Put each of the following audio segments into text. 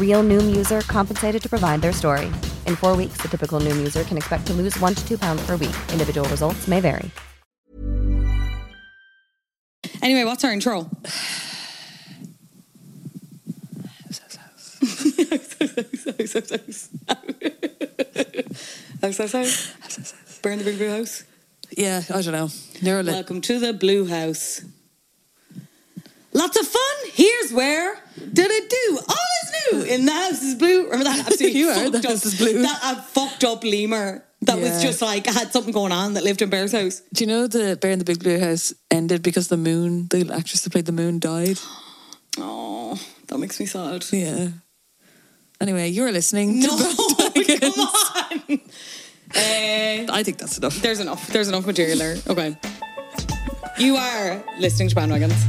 Real Noom user compensated to provide their story. In four weeks, the typical Noom user can expect to lose one to two pounds per week. Individual results may vary. Anyway, what's our intro? House, house, house. Burn the big blue house. Yeah, I don't know. Nearly. Welcome to the blue house. Lots of fun. Here's where did it do? All is new in the house is blue. Remember that absolutely You are, fucked the up, house is blue. That uh, fucked up lemur that was just like had something going on that lived in Bear's house. Do you know the Bear in the Big Blue House ended because the moon, the actress that played the moon, died? Oh, that makes me sad. Yeah. Anyway, you're listening. No, to come on. Uh, I think that's enough. There's enough. There's enough material there. Okay. You are listening to Bandwagons.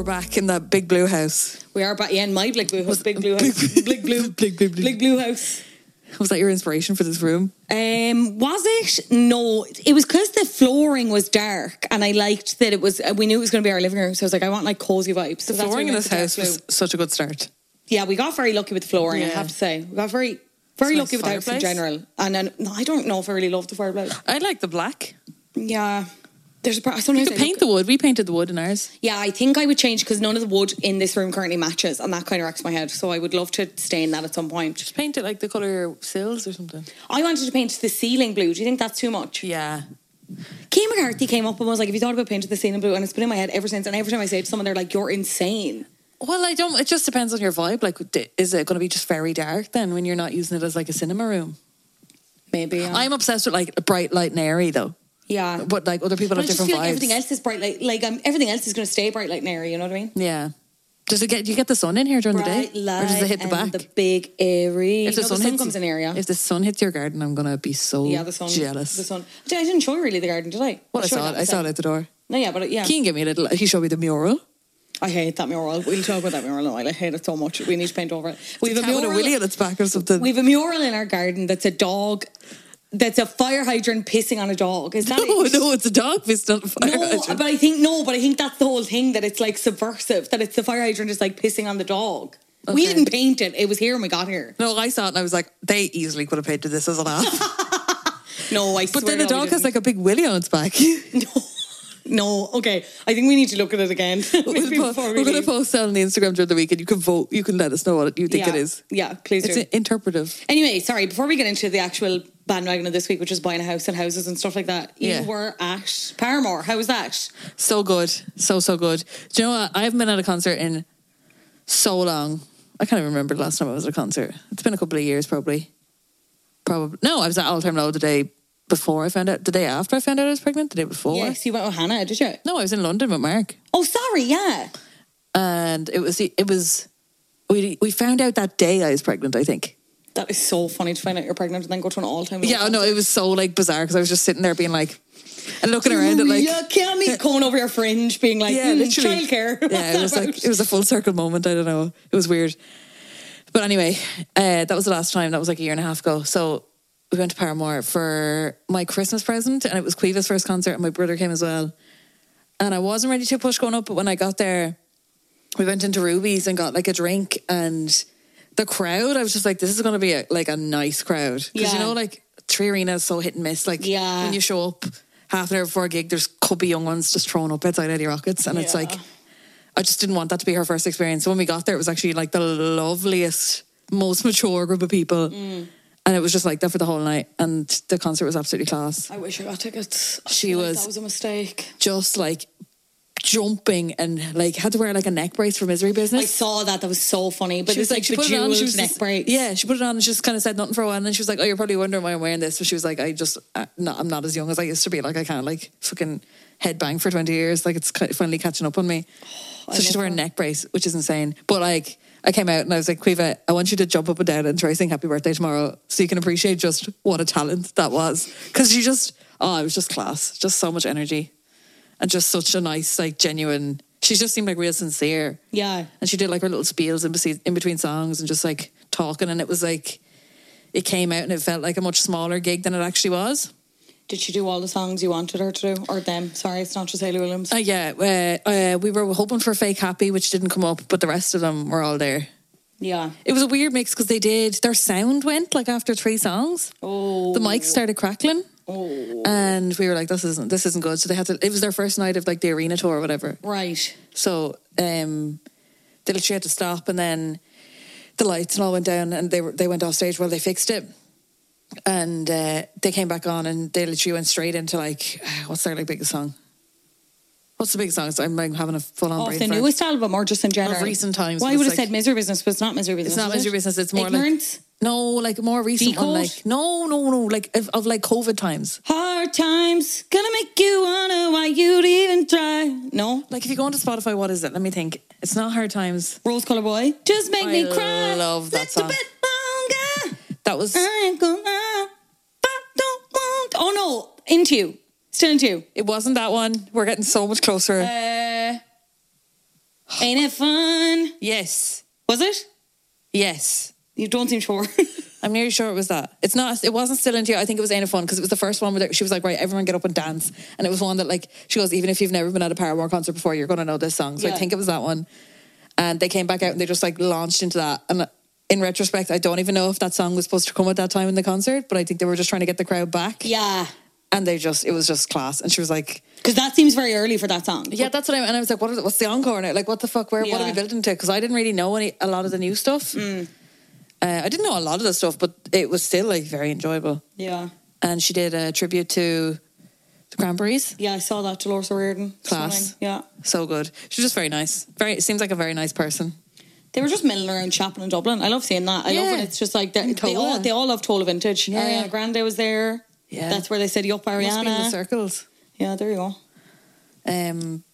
We're back in that big blue house. We are back. Yeah, in my big blue house. Big blue house. Big blue. Big, big, blue. Big blue house. Was that your inspiration for this room? Um, was it? No, it was because the flooring was dark, and I liked that it was. uh, We knew it was going to be our living room, so I was like, I want like cozy vibes. So The flooring in this house was such a good start. Yeah, we got very lucky with the flooring. I have to say, we got very, very lucky with the house in general. And then no, I don't know if I really love the fireplace. I like the black. Yeah, there's a. pro- You Sometimes could I paint the wood. We painted the wood in ours. Yeah, I think I would change because none of the wood in this room currently matches, and that kind of wrecks my head. So I would love to stain that at some point. Just paint it like the colour sills or something. I wanted to paint the ceiling blue. Do you think that's too much? Yeah. Kay McCarthy came up and was like, "Have you thought about painting the ceiling blue?" And it's been in my head ever since. And every time I say it to someone, they're like, "You're insane." Well, I don't. It just depends on your vibe. Like, is it going to be just very dark then when you're not using it as like a cinema room? Maybe. Yeah. I'm obsessed with like a bright light and airy though. Yeah. But like other people But I have different feel vibes. like everything else is bright light. Like um, everything else is going to stay bright light and airy. You know what I mean? Yeah. Does it get? Do you get the sun in here during Bright the day, or does it hit the back? the big airy. if the No, sun, the sun hits, comes in area. If the sun hits your garden, I'm gonna be so yeah, the sun. jealous. The sun. I didn't show you really the garden, did I? Well, I showed saw it. I saw it at the door. No, yeah, but yeah. Keen gave me a little. He showed me the mural. I hate that mural. We'll talk about that mural in a while. I hate it so much. We need to paint over it. We have a mural. a willy on its back or something. We have a mural in our garden that's a dog. That's a fire hydrant pissing on a dog. Is that no, it? no, it's a dog pissed on a fire No, hydrant. but I think no, but I think that's the whole thing that it's like subversive. That it's the fire hydrant is like pissing on the dog. We didn't paint it. It was here when we got here. No, I saw it and I was like, they easily could have painted this as an app. No, I. Swear. But then the dog has like a big willy on its back. no. No, okay, I think we need to look at it again. we'll po- we we're going to post that on the Instagram during the week and you can vote. You can let us know what you think yeah. it is. Yeah, please It's do. interpretive. Anyway, sorry, before we get into the actual bandwagon of this week, which is buying a house and houses and stuff like that, Yeah. you were at Paramore. How was that? So good. So, so good. Do you know what? I haven't been at a concert in so long. I can't even remember the last time I was at a concert. It's been a couple of years, probably. Probably. No, I was at All Time Low the day before I found out. The day after I found out I was pregnant. The day before. Yes, you went with Hannah, did you? No, I was in London with Mark. Oh, sorry, yeah. And it was, it was, we, we found out that day I was pregnant, I think. That is so funny to find out you're pregnant and then go to an all time. Yeah, no, it was so like bizarre because I was just sitting there being like, and looking around at like, yeah, kill me, coming over your fringe, being like, yeah, mm, literally. childcare. Yeah, it was like it was a full circle moment. I don't know, it was weird. But anyway, uh, that was the last time. That was like a year and a half ago. So we went to Paramore for my Christmas present, and it was Caoimhe's first concert, and my brother came as well. And I wasn't ready to push going up, but when I got there, we went into Ruby's and got like a drink, and the crowd, I was just like, this is going to be a, like a nice crowd because you know, like Three Arena is so hit and miss. Like Yeah. when you show up half an hour before a gig, there's could be young ones just thrown up outside Eddie Rockets, and it's like. I just didn't want that to be her first experience. So when we got there, it was actually like the loveliest, most mature group of people. Mm. And it was just like that for the whole night. And the concert was absolutely class. I wish I got tickets. I She feel like was- that was a mistake. Just like jumping and like had to wear like a neck brace for misery business. I saw that. That was so funny. But she was like, she put it on. She was neck brace. yeah, she put it on and she just kind of said nothing for a while. And then she was like, "Oh, you're probably wondering why I'm wearing this." But she was like, "I just, uh, no, I'm not as young as I used to be. Like, I can't like fucking headbang for 20 years. Like, it's finally catching up on me." so she's wearing a neck brace, which is insane. But like, I came out and I was like, Caoimhe, I want you to jump up and down and try sing "Happy Birthday" tomorrow, so you can appreciate just what a talent that was. Because she just, oh, it was just class, just so much energy, and just such a nice, like, genuine. She just seemed like real sincere. Yeah. And she did like her little spiels in between, in between songs and just like talking. And it was like, it came out and it felt like a much smaller gig than it actually was. Did she do all the songs you wanted her to do? Or them? Sorry, it's not just Hayley Williams. Uh, yeah, uh, uh, we were hoping for Fake Happy, which didn't come up, but the rest of them were all there. yeah. It was a weird mix because they did, their sound went like after three songs. Oh. The mics started crackling. And we were like, this isn't this isn't good. So they had to. It was their first night of like the arena tour or whatever. Right. So um, they literally had to stop, and then the lights and all went down, and they were they went off stage while they fixed it, and uh, they came back on, and they literally went straight into like what's their like biggest song? What's the biggest song? So I'm like having a full on Off the newest album or just in general? recent times, Well, I would have like- said Misery Business, but it's not Misery Business. It's not misery it? business. It's more Ignorance? like no, like a more recent one. Like no, no, no, like of, of like COVID times. Hard times gonna make you wonder why you'd even try. No, Like if you go onto Spotify, what is it? Let me think. It's not hard times. Rose-Colored Boy. Just make I me cry. I love that song. bit longer. That was I ain't gonna. But don't want. Oh no, into you. Still into you. it. Wasn't that one? We're getting so much closer. Uh, ain't it fun? yes, Was it? yes. You don't seem sure. I'm nearly sure it was that. It's not. It wasn't still into you. I think it was Ain't Fun because it was the first one where she was like, right, everyone get up and dance, and it was one that like she goes, even if you've never been at a Paramore concert before, you're gonna know this song. So I think it was that one. And they came back out and they just like launched into that. And uh, in retrospect, I don't even know if that song was supposed to come at that time in the concert, but I think they were just trying to get the crowd back. yeah, And they just, it was just class. And she was like, because that seems very early for that song. yeah, that's what I. And I was like, what is it? What's the encore now? Like, what the fuck? Where? What are we Yeah. building to? Because I didn't really know any a lot of the new stuff. Mm. Uh, I didn't know a lot of the stuff, but it was still like very enjoyable. yeah, And she did a tribute to the Cranberries. yeah. I saw that Dolores O'Riordan. Class. Yeah, So good. She's just very nice. Very seems like a very nice person. they were just milling around shopping in Dublin. I love seeing that. I love Yeah. when it's just like they all they all love Tola Vintage. Yeah. Ariana Grande was there. Yeah. that's where they said be in the Ariana. circles. Yeah, there you go. Um,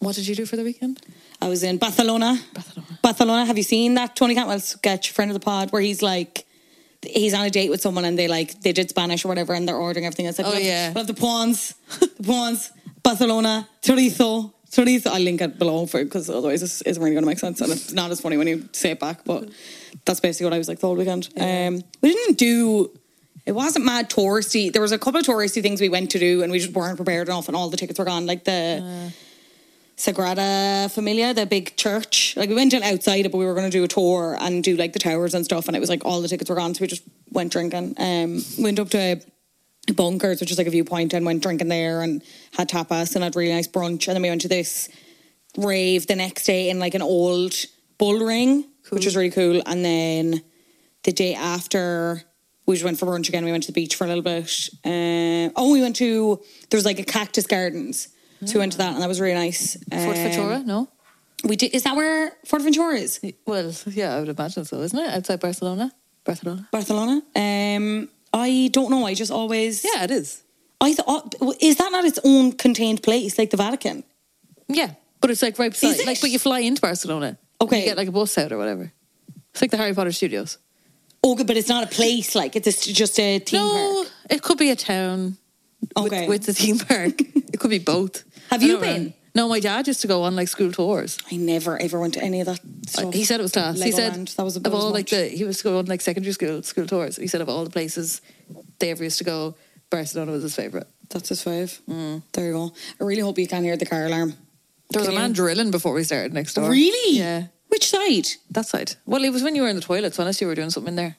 what did you do for the weekend? I was in Barcelona. Barcelona. Barcelona. Have you seen that Tony Cantwell sketch, friend of the pod, where he's like, he's on a date with someone and they like they did Spanish or whatever and they're ordering everything. It's like, Oh, we'll have- yeah. we'll have the prawns, the prawns, Barcelona, chorizo, chorizo. I'll link it below for because otherwise this isn't really going to make sense and it's not as funny when you say it back. But that's basically what I was like the whole weekend. Um, we didn't do. It wasn't mad touristy. There was a couple of touristy things we went to do, and we just weren't prepared enough, and all the tickets were gone. Like the Sagrada Familia, the big church. Like we went in outside it, but we were going to do a tour and do like the towers and stuff. And it was like all the tickets were gone, so we just went drinking. Um, went up to Bunkers, which is like a viewpoint, and went drinking there and had tapas and had really nice brunch. And then we went to this rave the next day in like an old bull ring, which was really cool. And then the day after, we just went for brunch again. We went to the beach for a little bit. Um, oh, we went to there was like a cactus gardens. So we went to that, and that was really nice. Fort Um, Ventura? No. we did. Is that where Fuerteventura is? Well, yeah, I would imagine so, isn't it? Outside Barcelona. Barcelona. Barcelona. Um, I don't know. I just always. Yeah, it is. I thought is that not its own contained place like the Vatican? Yeah, but it's like right beside. Is it? Like, but you fly into Barcelona. Okay. You get like a bus out or whatever. It's like the Harry Potter studios. Oh, good, but it's not a place. Like it's just a theme No, park. it could be a town Okay. with, with the theme park. it could be both. Have you know. been? No, my dad used to go on like school tours. I never ever went to any of that uh, stuff. He said it was class. he said that was of all like the he was going on like secondary school school tours. He said of all the places they ever used to go, Barcelona was his favorite. That's his five. Mm. There you go. I really hope you can hear the car alarm. There was Can a man you- drilling before we started next door. Really? Yeah, Which side? that side. Well, it was when you were in the toilets. Unless you were doing something in there.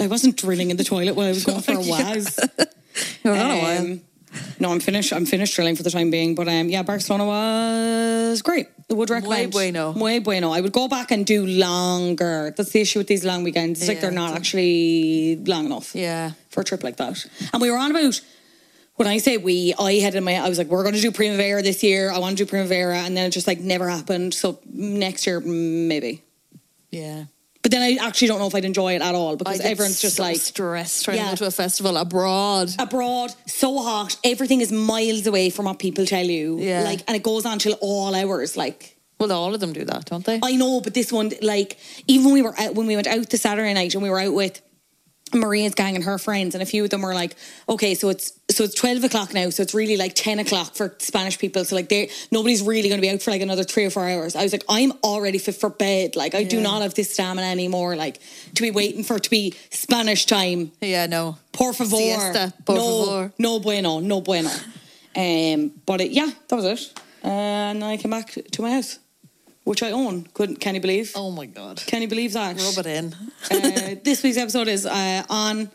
I wasn't drilling in the toilet while I was going for a Yeah. were on a while. No, I'm finished. I'm finished drilling for the time being. But um, yeah, Barcelona was great. I would recommend. bueno. Muy bueno. I would go back and do longer. That's the issue with these long weekends. It's like they're not actually long enough. Yeah. For a trip like that. And we were on about. When I say we, I had in my, I was like, we're going to do Primavera this year. I want to do Primavera, and then it just like never happened. So next year, maybe. Yeah. But then I actually don't know if I'd enjoy it at all because everyone's just so like stressed trying Yeah. to go to a festival abroad. abroad, so hot. Everything is miles away from what people tell you. Yeah. Like, and it goes on till all hours. Like, Well, all of them do that, don't they? I know, but this one, like, even when we were out, when we went out the Saturday night and we were out with Maria's gang and her friends, and a few of them were like, okay, so it's so it's twelve o'clock now, so it's really like ten o'clock for Spanish people. So like, they nobody's really going to be out for like another three or four hours. I was like, I'm already fit for bed. Like, I do Yeah. not have this stamina anymore. Like, to be waiting for it to be Spanish time. yeah, no. Por favor. Siesta, por no, favor. no bueno, no bueno. Um, but it, yeah, that was it. and I came back to my house, which I own. Couldn't, can you believe? Oh my god. Can you believe that? Rub it in. uh, this week's episode is uh, on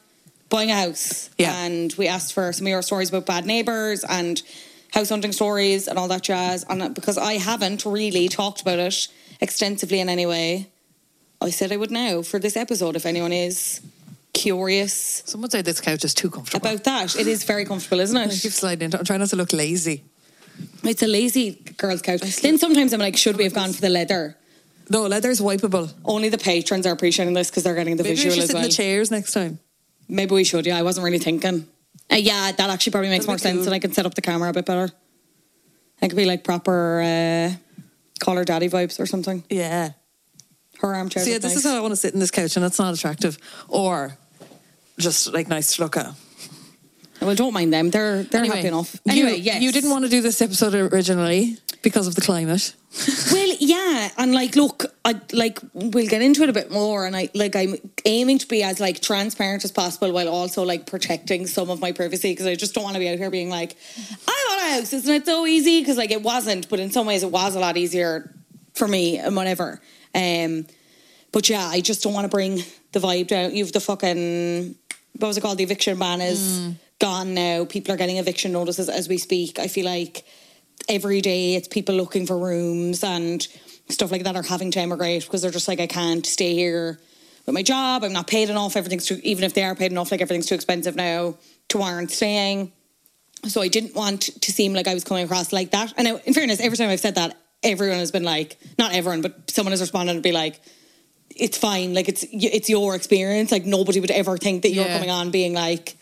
buying a house. Yeah. And we asked for some of your stories about bad neighbours and house hunting stories and all that jazz. And uh, because I haven't really talked about it extensively in any way, I said I would now for this episode if anyone is curious Someone say this couch is too comfortable. about that. It is very comfortable, isn't I it? keep sliding into. I'm trying not to look lazy. It's a lazy girl's couch. Then sometimes I'm like, should we have gone for the leather? No, leather's wipeable. Only the patrons are appreciating this because they're getting the Maybe we visual should as sit well. in the chairs next time. Maybe we should. Yeah, I wasn't really thinking. Uh, yeah, that actually probably makes That'd more be sense, cool. and I can set up the camera a bit better. I could be like proper uh, Call Her Daddy vibes or something. Yeah. Her armchair. So yeah, this is how I want to sit in this couch, and it's not attractive, or just like nice to look at. Well, don't mind them. They're they're Anyway, happy enough. you- Anyway, yes. you didn't want to do this episode originally because of the climate. Well, yeah, and like, look, I like we'll get into it a bit more, and I like I'm aiming to be as like transparent as possible while also like protecting some of my privacy because I just don't want to be out here being like, I bought a house, isn't it so easy? Because like it wasn't, but in some ways it was a lot easier for me and whatever. Um, but yeah, I just don't want to bring the vibe down. You've the fucking what was it called? The eviction ban is gone now. People are getting eviction notices as we speak. I feel like every day it's people looking for rooms and stuff like that are having to emigrate because they're just like I can't stay here with my job. I'm not paid enough. Everything's too even if they are paid enough, like everything's too expensive now to warrant staying. So I didn't want to seem like I was coming across like that. And now, in fairness, every time I've said that, everyone has been like, not everyone, but someone has responded and be like, it's fine. Like it's it's your experience. Like nobody would ever think that you're Yeah. coming on being like,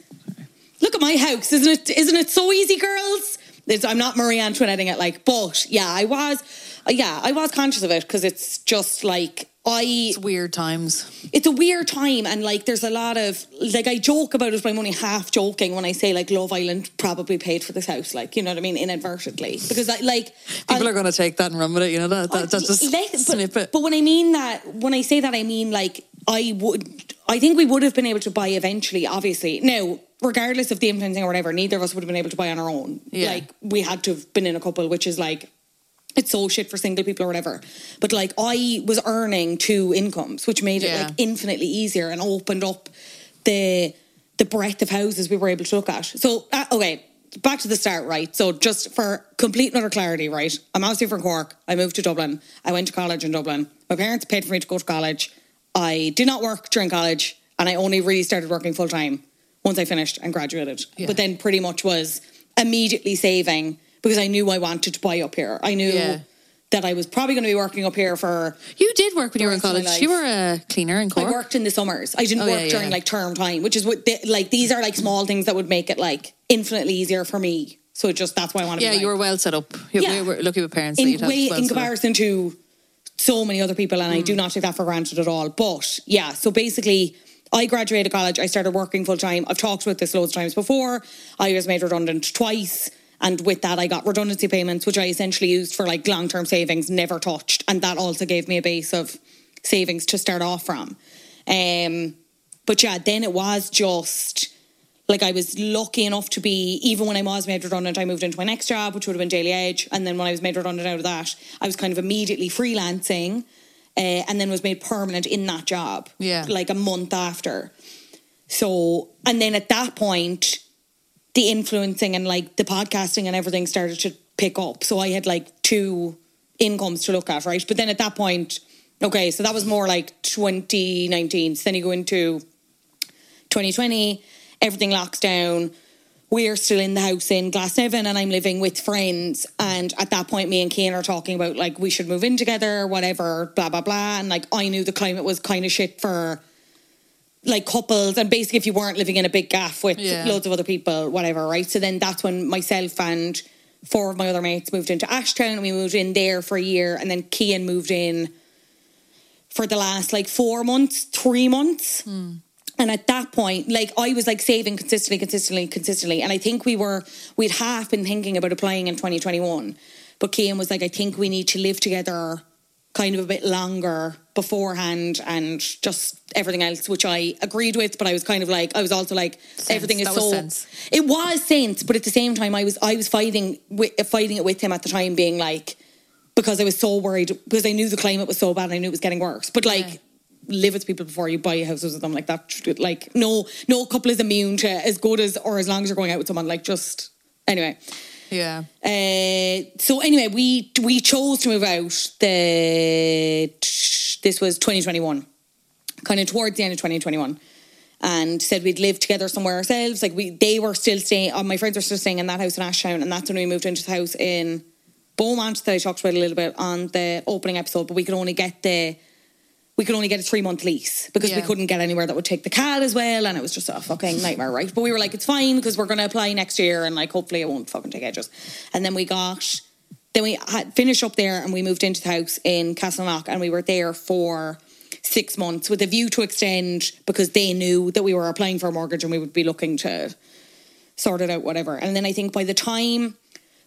look at my house, isn't it? Isn't it so easy, girls? It's, I'm not Marie Antoinetting it, like, but yeah, I was, uh, yeah, I was conscious of it because it's just like I It's weird times. it's a weird time and like there's a lot of like I joke about it but I'm only half joking when I say like Love Island probably paid for this house like you know what I mean inadvertently because I like People I- are going to take that and run with it. You know that, that that's just Let- but, snippet. But when I mean that, when I say that, I mean like I would. I think we would have been able to buy eventually. Obviously, now regardless of the influencing or whatever, neither of us would have been able to buy on our own. Yeah. Like we had to have been in a couple, which is like. It's so shit for single people or whatever. But like I was earning two incomes, which made it like infinitely easier and opened up the the breadth of houses we were able to look at. So uh, okay, back to the start, right? So just for complete and utter clarity, right? I'm obviously from Cork. I moved to Dublin. I went to college in Dublin. My parents paid for me to go to college. I did not work during college, and I only really started working full time once I finished and graduated. Yeah. But then pretty much was immediately saving because I knew I wanted to buy up here. I knew Yeah. that I was probably going to be working up here for You did work when you were in rest of my college. You were a cleaner in Cork. I worked in the summers. I didn't Oh, work yeah, during yeah. like term time, which is what they, like these are like small things that would make it like infinitely easier for me. So just that's why I want to. yeah, be, like, you were well set up. You, Yeah. We were lucky with parents that in way well in comparison to so many other people, and I Hmm. do not take that for granted at all. But yeah, so basically, I graduated college, I started working full time. I've talked about this loads of times before. I was made redundant twice. And with that, I got redundancy payments, which I essentially used for like long term savings, never touched. And that also gave me a base of savings to start off from. Um, but yeah, then it was just like I was lucky enough to be, even when I was made redundant, I moved into my next job, which would have been Daily Edge. And then when I was made redundant out of that, I was kind of immediately freelancing uh, and then was made permanent in that job. Yeah. Like a month after. So, and then at that point, the influencing and like the podcasting and everything started to pick up. So I had like two incomes to look at, right? But then at that point, okay, so that was more like 2019. So then you go into 2020, everything locks down. We're still in the house in Glasnevin and I'm living with friends. And at that point, me and Kane are talking about like we should move in together, whatever, blah, blah, blah. And like I knew the climate was kind of shit for like couples and basically if you weren't living in a big gaff with Yeah. loads of other people, whatever, right? So then that's when myself and four of my other mates moved into Ashtown and we moved in there for a year and then Kian moved in for the last like four months, three months. Hmm. And at that point, like I was like saving consistently, consistently, consistently. And I think we were, we'd half been thinking about applying in 2021. But Kian was like, I think we need to live together kind of a bit longer beforehand and just everything else, which I agreed with. But I was kind of like, I was also like, everything is That was so. sense. It was sense, but at the same time, I was I was fighting with, fighting it with him at the time, being like, because I was so worried because I knew the climate was so bad and I knew it was getting worse. But like, live with people before you buy houses with them, like that. Like, no, no couple is immune to as good as or as long as you're going out with someone. Like, just anyway. Yeah. Uh, so anyway, we we chose to move out. The this was 2021, kind of towards the end of 2021, and said we'd live together somewhere ourselves. Like we, they were still staying. Uh, my friends were still staying in that house in Ashtown, and that's when we moved into the house in Beaumont that I talked about a little bit on the opening episode. But we could only get the we could only get a three month lease because we couldn't get anywhere that would take the cat as well. And it was just a fucking nightmare, right? But we were like, it's fine because we're going to apply next year and like hopefully it won't fucking take ages. And then we got, then we had finished up there and we moved into the house in Castleknock and we were there for six months with a view to extend because they knew that we were applying for a mortgage and we would be looking to sort it out, whatever. And then I think by the time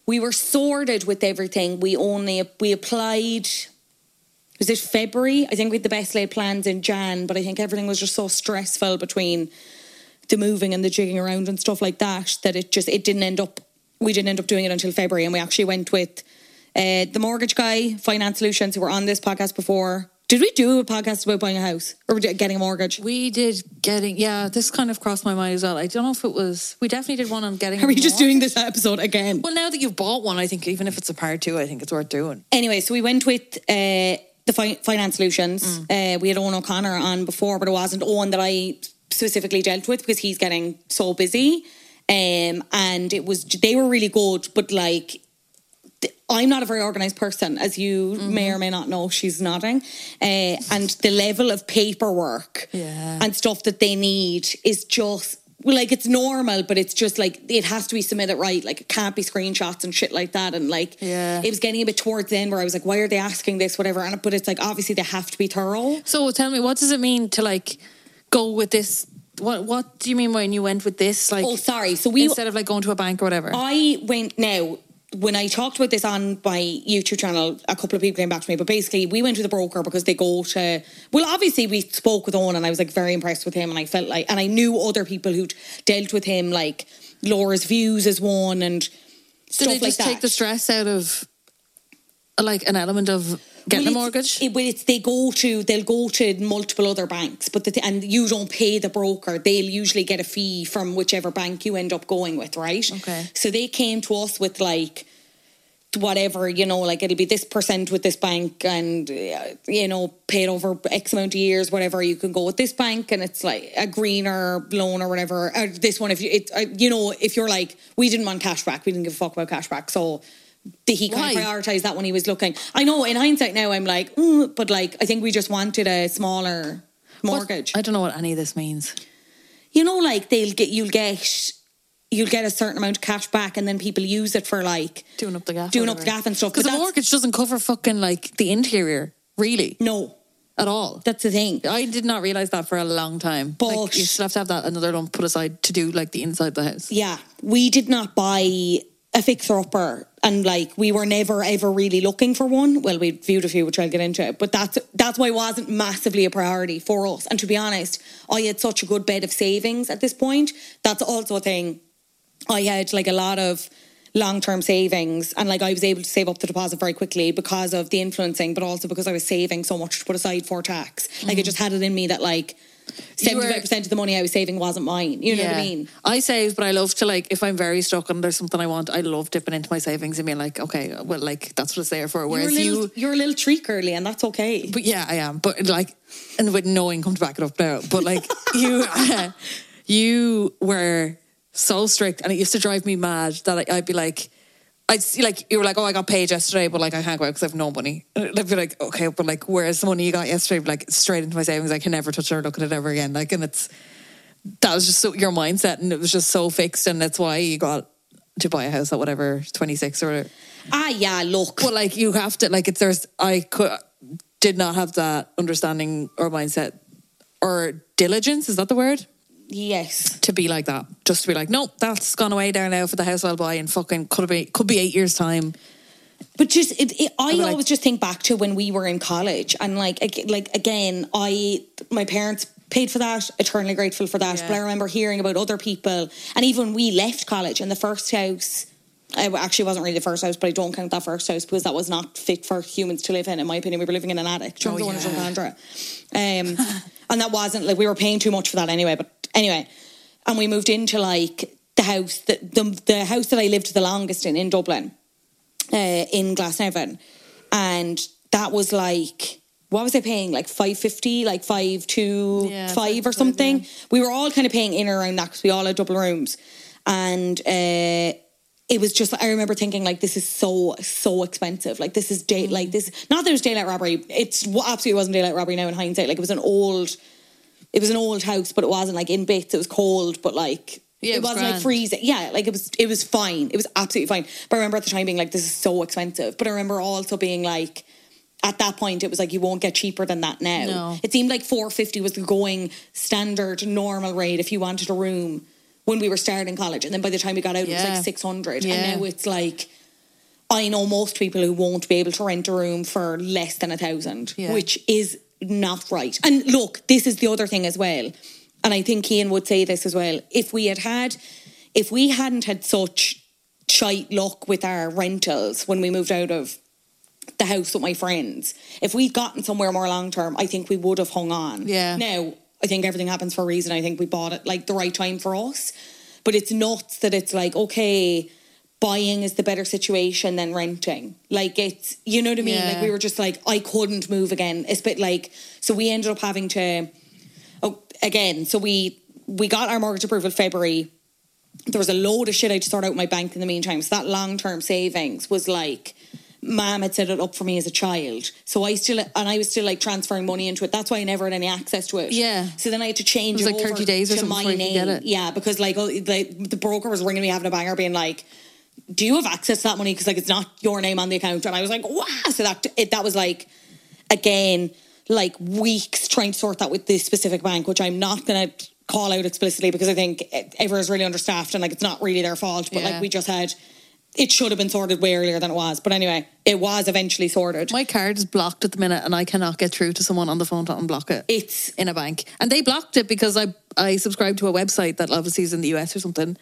we were sorted with everything, we only we applied. Was it February? I think we had the best laid plans in Jan, but I think everything was just so stressful between the moving and the jigging around and stuff like that that it just it didn't end up. We didn't end up doing it until February, and we actually went with uh, the mortgage guy, Finance Solutions, who were on this podcast before. Did we do a podcast about buying a house or getting a mortgage? We did getting, yeah, this kind of crossed my mind as well. I don't know if it was, we definitely did one on getting. Are we just doing this episode again? Well, now that you've bought one, I think even if it's a part two, I think it's worth doing. anyway, so we went with uh, the fi- finance solutions. Uh, we had Owen O'Connor on before, but it wasn't Owen that I specifically dealt with because he's getting so busy. Um, and it was they were really good, but like I'm not a very organized person, as you may or may not know. She's nodding, uh, and the level of paperwork Yeah. and stuff that they need is just like it's normal, but it's just like it has to be submitted right. Like it can't be screenshots and shit like that. And like Yeah. it was getting a bit towards the end where I was like, why are they asking this, whatever? And but it's like obviously they have to be thorough. So tell me, what does it mean to like go with this? What What do you mean when you went with this? Like, Oh, sorry. So we instead of like going to a bank or whatever. I went now. When I talked about this on my YouTube channel, a couple of people came back to me. But basically, we went to the broker because they go to. Well, obviously, we spoke with Owen, and I was like very impressed with him, and I felt like, and I knew other people who'd dealt with him, like Laura's views as one, and Did stuff they like just that. take the stress out of like an element of getting Well, a mortgage? It, well, it's they go to they'll go to multiple other banks, but the th- and you don't pay the broker. They'll usually get a fee from whichever bank you end up going with, right? Okay. So they came to us with like whatever you know, like it'll be this percent with this bank, and uh, you know, paid over X amount of years, whatever. You can go with this bank, and it's like a greener loan or whatever. Or this one, if you, it, uh, you know, if you're like, we didn't want cash back, we didn't give a fuck about cash back, so. The- He kind of Why? prioritized that when he was looking. I know in hindsight now I'm like, mm, but like I think we just wanted a smaller What- mortgage. I don't know what any of this means. you know, like they'll get you'll get you'll get a certain amount of cash back, and then people use it for like Doing up the gaff. doing up the gaff and stuff. Because the mortgage doesn't cover fucking like the interior, really. No, at all. That's the thing. I did not realize that for a long time. But- like, you still have to have that another lump put aside to do like the inside of the house. Yeah, we did not buy a fixer upper, and like we were never ever really looking for one. Well, we viewed a few, which I'll get into, but that's that's why it wasn't massively a priority for us. And to be honest, I had such a good bed of savings at this point. That's also a thing. I had like a lot of long term savings, and like I was able to save up the deposit very quickly because of the influencing, but also because I was saving so much to put aside for tax. Like I mm. just had it in me that like. You were- Seventy five percent of the money I was saving wasn't mine. You know what I mean? I save, but I love to like if I'm very stuck and there's something I want, I love dipping into my savings and being like, okay, well, like that's what it's there for. You're a Whereas little, you, you're a little treat curly, and that's okay. but yeah, I am. But like, and with no income to back it up now. But like you, you were so strict, and it used to drive me mad that I, I'd be like. I'd see like you were like, oh, I got paid yesterday, but like I can't go out because I have no money. And I'd be like, okay, but like, where's the money you got yesterday? Like straight into my savings, I can never touch it or look at it ever again. Like, and it's that was just so your mindset, and it was just so fixed, and that's why you got to buy a house at whatever twenty six or ah, yeah, look. But like you have to like it's there's I could did not have that understanding or mindset or diligence. Is that the word? Yes. To be like that, just to be like, nope, that's gone away there now for the house I'll buy, and fucking could be could be eight years time. But just, it, it, I be like- always just think back to when we were in college, and like, like again, I, my parents paid for that, eternally grateful for that. Yeah. But I remember hearing about other people, and even we left college, and the first house. I actually wasn't really the first house, but I don't count that first house because that was not fit for humans to live in. In my opinion, we were living in an attic. Oh, the one in yeah. Um, and that wasn't like we were paying too much for that anyway. But anyway, and we moved into like the house that the the house that I lived the longest in in Dublin, uh, in Glasnevin, and that was like. What was I paying? Like five fifty, like five Yeah, five or something. yeah. We were all kind of paying in or around that because we all had double rooms, and uh, it was just. I remember thinking like, this is so so expensive. Like this is day like this. Not that it was daylight robbery. It's absolutely wasn't daylight robbery now in hindsight. Like it was an old, it was an old house, but it wasn't like in bits. It was cold, but like. Yeah, it, it was wasn't like freezing. Yeah, like it was. It was fine. It was absolutely fine. But I remember at the time being like, "This is so expensive." But I remember also being like, at that point, it was like you won't get cheaper than that now. No. It seemed like four fifty was the going standard normal rate if you wanted a room when we were starting college, and then by the time we got out, it was like six hundred. Yeah. And now it's like. I know most people who won't be able to rent a room for less than a thousand, Yeah. which is not right. And look, this is the other thing as well. And I think Ian would say this as well. If we had had, if we hadn't had such shite luck with our rentals when we moved out of the house with my friends, if we'd gotten somewhere more long term, I think we would have hung on. Yeah. Now, I think everything happens for a reason. I think we bought it like the right time for us. But it's nuts that it's like, okay, buying is the better situation than renting. Like it's, you know what I mean? Yeah. Like we were just like, I couldn't move again. It's a bit like, so we ended up having to, oh, again, so we we got our mortgage approval February. There was a load of shit I had to sort out in my bank in the meantime. So that long term savings was like, mom had set it up for me as a child. So I still, and I was still like transferring money into it. That's why I never had any access to it. Yeah. So then I had to change It was it like 30 over days or to something my before you could name. get it. Yeah, because like oh, the, the broker was ringing me having a banger being like, do you have access to that money? Because like it's not your name on the account. And I was like, wow. So that it, that was like, again, like weeks trying to sort that with this specific bank, which I'm not going to call out explicitly because I think everyone's really understaffed and like it's not really their fault. But Yeah. like we just had, it should have been sorted way earlier than it was. But anyway, it was eventually sorted. My card is blocked at the minute, and I cannot get through to someone on the phone to unblock it. It's- in a bank, and they blocked it because I I subscribed to a website that obviously is in the US or something.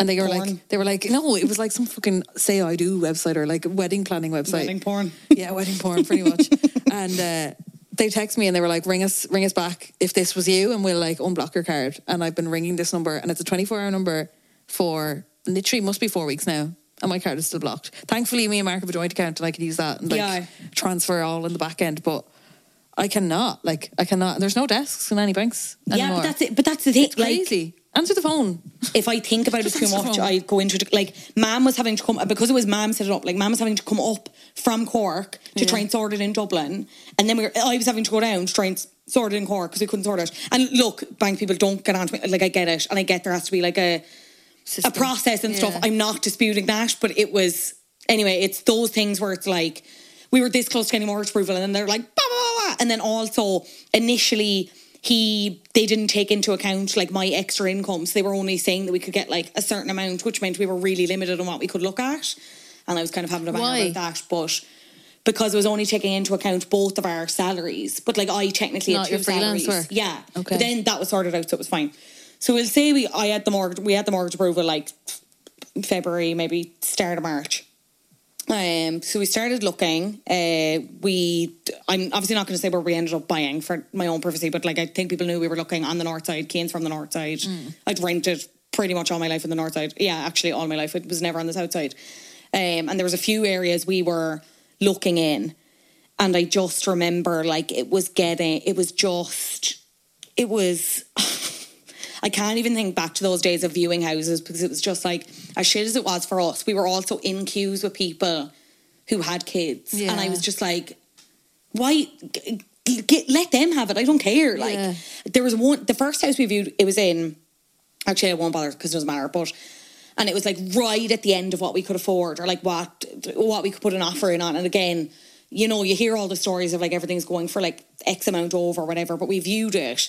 And they were Porn. like, they were like, no, it was like some fucking say I do website or like a wedding planning website. Wedding porn. Yeah, wedding porn, pretty much. and uh, they text me and they were like, ring us, ring us back if this was you, and we'll like unblock your card. And I've been ringing this number, and it's a 24 hour number for literally must be four weeks now. And my card is still blocked. Thankfully, me and Mark have a joint account, and I can use that and like Yeah. transfer all in the back end. But I cannot, like, I cannot. There's no desks in any banks yeah, but that's it. But that's the thing. It's crazy. Answer the phone. if I think about it too much. I go into it. Like, mom was having to come, because it was mom set it up, like, mom was having to come up from Cork to try and sort it in Dublin. And then we were, I was having to go down to try and sort it in Cork because we couldn't sort it. And look, bank people don't get on to me. Like, I get it. And I get there has to be like a, a process and stuff. I'm not disputing that, but it was, anyway, it's those things where it's like, we were this close to getting mortgage approval and then they're like, blah, blah, blah. And then also initially he they didn't take into account like my extra income, so they were only saying that we could get like a certain amount, which meant we were really limited on what we could look at, and I was kind of having a bang about that, but. Because it was only taking into account both of our salaries, but like I technically Not had two salaries. work. Yeah. Okay. But then that was sorted out, so it was fine. So we'll say we I had the mortgage we had the mortgage approval like February, maybe start of March. Um, so we started looking. Uh, we, I'm obviously not going to say where we ended up buying for my own privacy, but like I think people knew we were looking on the north side. Kane's from the north side. I'd rented pretty much all my life in the north side. Yeah, actually all my life. It was never on the south side. Um, and there was a few areas we were looking in, and I just remember like it was getting. It was just. It was. I can't even think back to those days of viewing houses because it was just like as shit as it was for us. We were also in queues with people who had kids, and I was just like, why? Get, let them have it. I don't care. Like Yeah. there was one. The first house we viewed, it was in. Actually, I won't bother because it doesn't matter. But and it was like right at the end of what we could afford or like what what we could put an offer in on. And again, you know, you hear all the stories of like everything's going for like X amount over or whatever. But we viewed it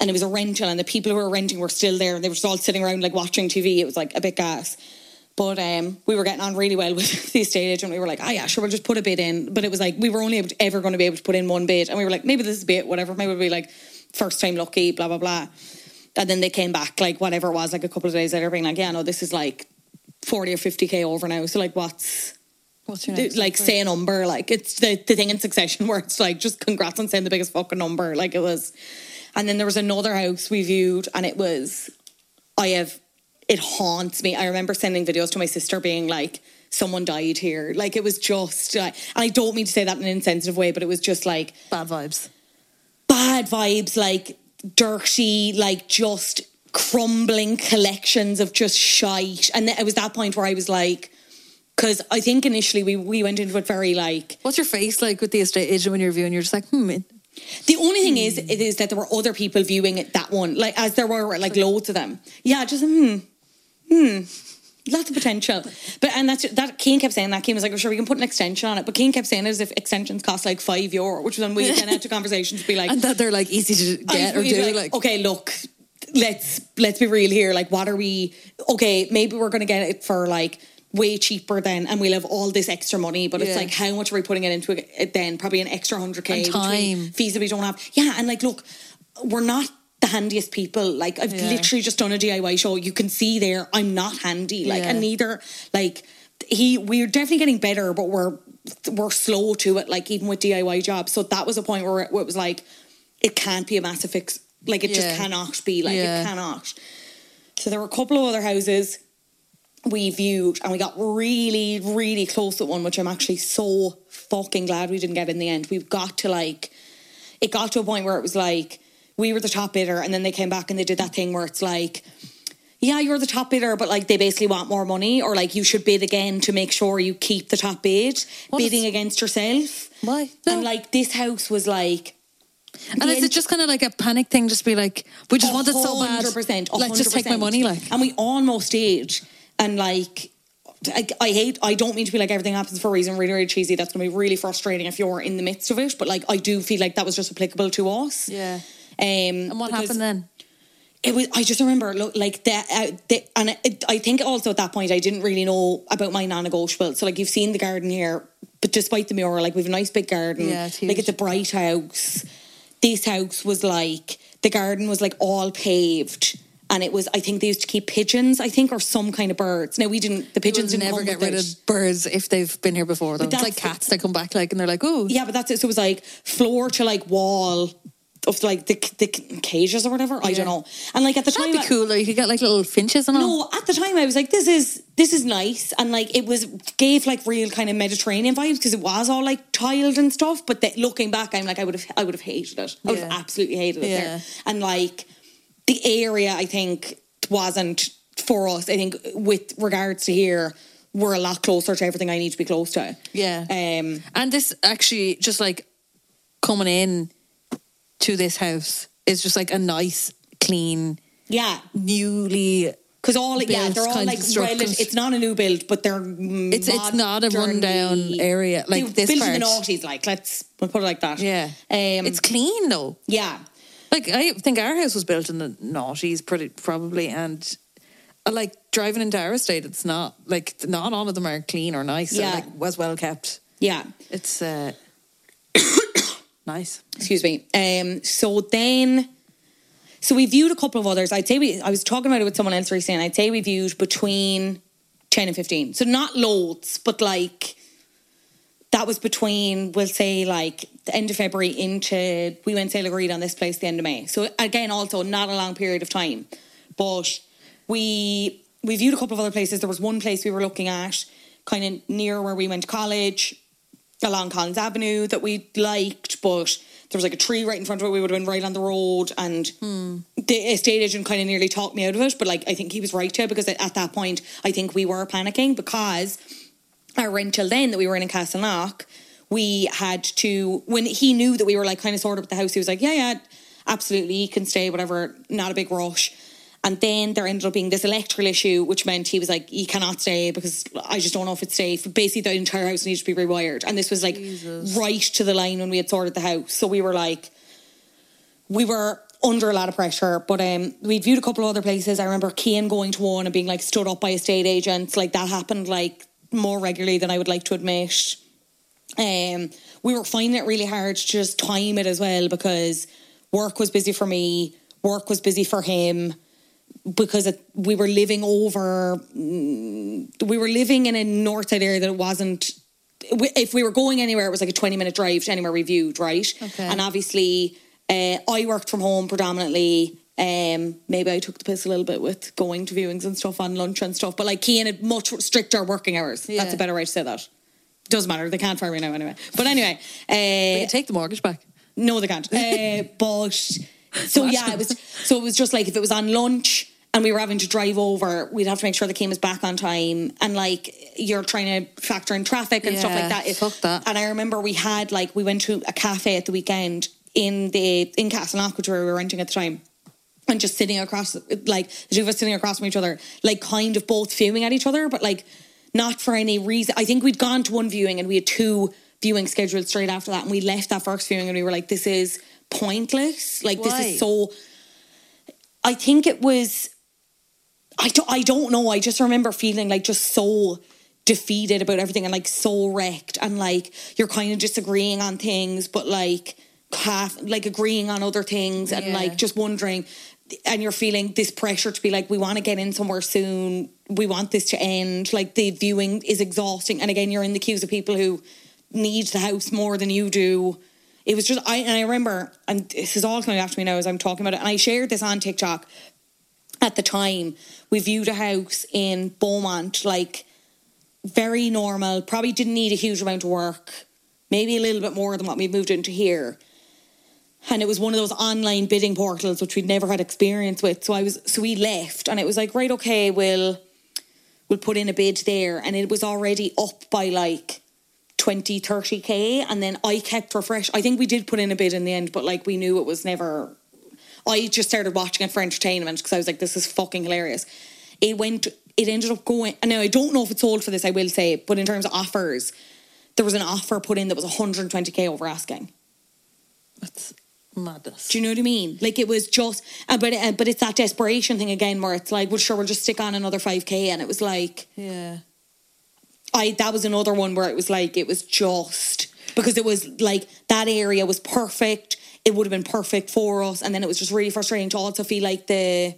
and it was a rental and the people who were renting were still there and they were just all sitting around like watching TV. It was like a bit gas. But um, we were getting on really well with the estate agent. We were like, oh yeah, sure, we'll just put a bid in. But it was like we were only able to, ever going to be able to put in one bid, and we were like, maybe this is a bit, whatever. Maybe we'll be like first time lucky, blah blah blah. And then they came back like whatever it was, like a couple of days later, being like, yeah, no, this is like forty or fifty k over now. So like, what's What's your next like offer? say a number? Like it's the the thing in Succession where it's like just congrats on saying the biggest fucking number. Like it was. And then there was another house we viewed, and it was I have it haunts me. I remember sending videos to my sister being like, someone died here. Like it was just like and I don't mean to say that in an insensitive way, but it was just like bad vibes. bad vibes, like dirty, like just crumbling collections of just shite. And it was that point where I was like, because I think initially we, we went into it very like What's your face like with the estate agent when you're viewing? You're just like, hmm. it- The only thing is, it is that there were other people viewing it that one, like as there were like loads of them. Yeah, just hmm, hmm, lots of potential. But and that's that. Kane kept saying that. Kane was like, "Oh, sure, we can put an extension on it." But Kane kept saying it as if extensions cost like five euro, which was when we then had to conversation to be like, And that they're like easy to get or do. Like, okay, look, let's let's be real here. Like, what are we? Okay, maybe we're gonna get it for like way cheaper then, and we'll have all this extra money. But it's like, how much are we putting it into it then? Probably an extra hundred k And time. fees that we don't have. Yeah, and like, look, we're not. The handiest people, like I've Yeah. literally just done a DIY show. You can see there, I'm not handy, like, Yeah. and neither, like, he. We're definitely getting better, but we're we're slow to it. Like even with DIY jobs, so that was a point where it, where it was like, it can't be a massive fix. Like it Yeah. just cannot be. Like Yeah. it cannot. So there were a couple of other houses we viewed, and we got really, really close with one, which I'm actually so fucking glad we didn't get in the end. We've got to like, it got to a point where it was like we were the top bidder, and then they came back and they did that thing where it's like. Yeah, you're the top bidder, but like they basically want more money, or like you should bid again to make sure you keep the top bid, What is- bidding against yourself. why? And like this house was like, and is it just kind of like a panic thing? Just be like, we just want it so bad. 100%, Let's just take my money. Like, and we almost did. And like, I, I hate. I don't mean to be like everything happens for a reason. Really, really cheesy. That's going to be really frustrating if you're in the midst of it. But like, I do feel like that was just applicable to us. yeah. Um, And what happened then? It was. I just remember, look, like that. Uh, the, and it, I think also at that point, I didn't really know about my non-negotiable. So like, you've seen the garden here, but despite the mural, like we've a nice big garden. Yeah, it's Like it's a bright house. This house was like the garden was like all paved. And it was, I think they used to keep pigeons, I think, or some kind of birds. Now we didn't, the pigeons didn't never get rid it. of birds if they've been here before. Though But it's like cats. They come back like and they're like, oh, Yeah, but that's it. So it was like floor to like wall of like the the cages or whatever. I don't know. And like at the that'd time, be cool. Though you could get like little finches and all. No, at the time I was like, this is this is nice, and like it was gave like real kind of Mediterranean vibes because it was all like tiled and stuff. But that looking back, I'm like, I would have I would have hated it. I would have Yeah. absolutely hated it Yeah. there. And like the area, I think wasn't for us. I think with regards to here, we're a lot closer to everything I need to be close to. Yeah. Um. And this actually just like coming in to this house is just like a nice, clean, Yeah. newly Because all yeah, they're all like well, it's not a new build, but they're It's- it's not a rundown area, like this built in the part. noughties. Like let's we'll put it like that. Yeah. um, it's clean though. yeah, Like I think our house was built in the noughties, pretty probably, and uh, like driving into our estate, it's not like not all of them are clean or nice. Yeah. or like was well kept. yeah. It's uh, nice. excuse me. Um, so then, so we viewed a couple of others. I'd say we. I was talking about it with someone else recently. And I'd say we viewed between ten and fifteen. So not loads, but like that was between. We'll say like the end of February into we went sail agreed on this place the end of May. So again, also not a long period of time, but we we viewed a couple of other places. There was one place we were looking at, kind of near where we went to college along Collins Avenue that we liked, but there was like a tree right in front of it. We would have been right on the road, and hmm. the estate agent kind of nearly talked me out of it. But like, I think he was right to because at that point, I think we were panicking because our rental then that we were in in Castleknock, we had to when he knew that we were like kind of sorted with the house. He was like, "Yeah, yeah, absolutely, you can stay, whatever, not a big rush." And then there ended up being this electrical issue, which meant he was like, "You cannot stay because I just don't know if it's safe." Basically, the entire house needs to be rewired, and this was like right to the line when we had sorted the house. So we were like, we were under a lot of pressure, but um, we viewed a couple of other places. I remember Cian going to one and being like stood up by estate agents. Like that happened like more regularly than I would like to admit. Um, we were finding it really hard to just time it as well because work was busy for me, work was busy for him because it, we were living over, mm, we were living in a north side area that it wasn't. If we were going anywhere, it was like a twenty minute drive to anywhere we viewed, right? Okay. And obviously, uh, I worked from home predominantly. Um, maybe I took the piss a little bit with going to viewings and stuff on lunch and stuff, but like Cian had much stricter working hours. That's a better way to say that. Doesn't matter. They can't fire me now anyway. But anyway, uh, Take the mortgage back. no, they can't. Uh, but so yeah, it was. So it was just like if it was on lunch and we were having to drive over, we'd have to make sure the Kim was back on time, and like you're trying to factor in traffic and stuff like that. It- fuck that. And I remember we had like we went to a cafe at the weekend in the in Castleknock, which we were renting at the time. And just sitting across, like the two of us sitting across from each other, like kind of both fuming at each other, but like not for any reason. I think we'd gone to one viewing and we had two viewing scheduled straight after that, and we left that first viewing and we were like, "This is pointless. Like this is so." I think it was. I don't. I don't know. I just remember feeling like just so defeated about everything and like so wrecked and like you're kind of disagreeing on things, but like half like agreeing on other things and Yeah. like just wondering. And you're feeling this pressure to be like, we want to get in somewhere soon. We want this to end. Like the viewing is exhausting. And again, you're in the queues of people who need the house more than you do. It was just I and I remember, and this is all coming after me now as I'm talking about it. And I shared this on TikTok at the time. We viewed a house in Beaumont, like very normal, probably didn't need a huge amount of work, maybe a little bit more than what we moved into here. And it was one of those online bidding portals which we'd never had experience with. So I was so we left and it was like, right, okay, we'll we'll put in a bid there. And it was already up by like 20, 30k. And then I kept refresh. I think we did put in a bid in the end, but like we knew it was never I just started watching it for entertainment because I was like, this is fucking hilarious. It went, it ended up going, and now I don't know if it sold for this, I will say, but in terms of offers, there was an offer put in that was 120k over asking. That's madness. Do you know what I mean? Like it was just, uh, but uh, but it's that desperation thing again where it's like, well, sure, we'll just stick on another 5k, and it was like, yeah. I that was another one where it was like it was just because it was like that area was perfect. It would have been perfect for us, and then it was just really frustrating to also feel like the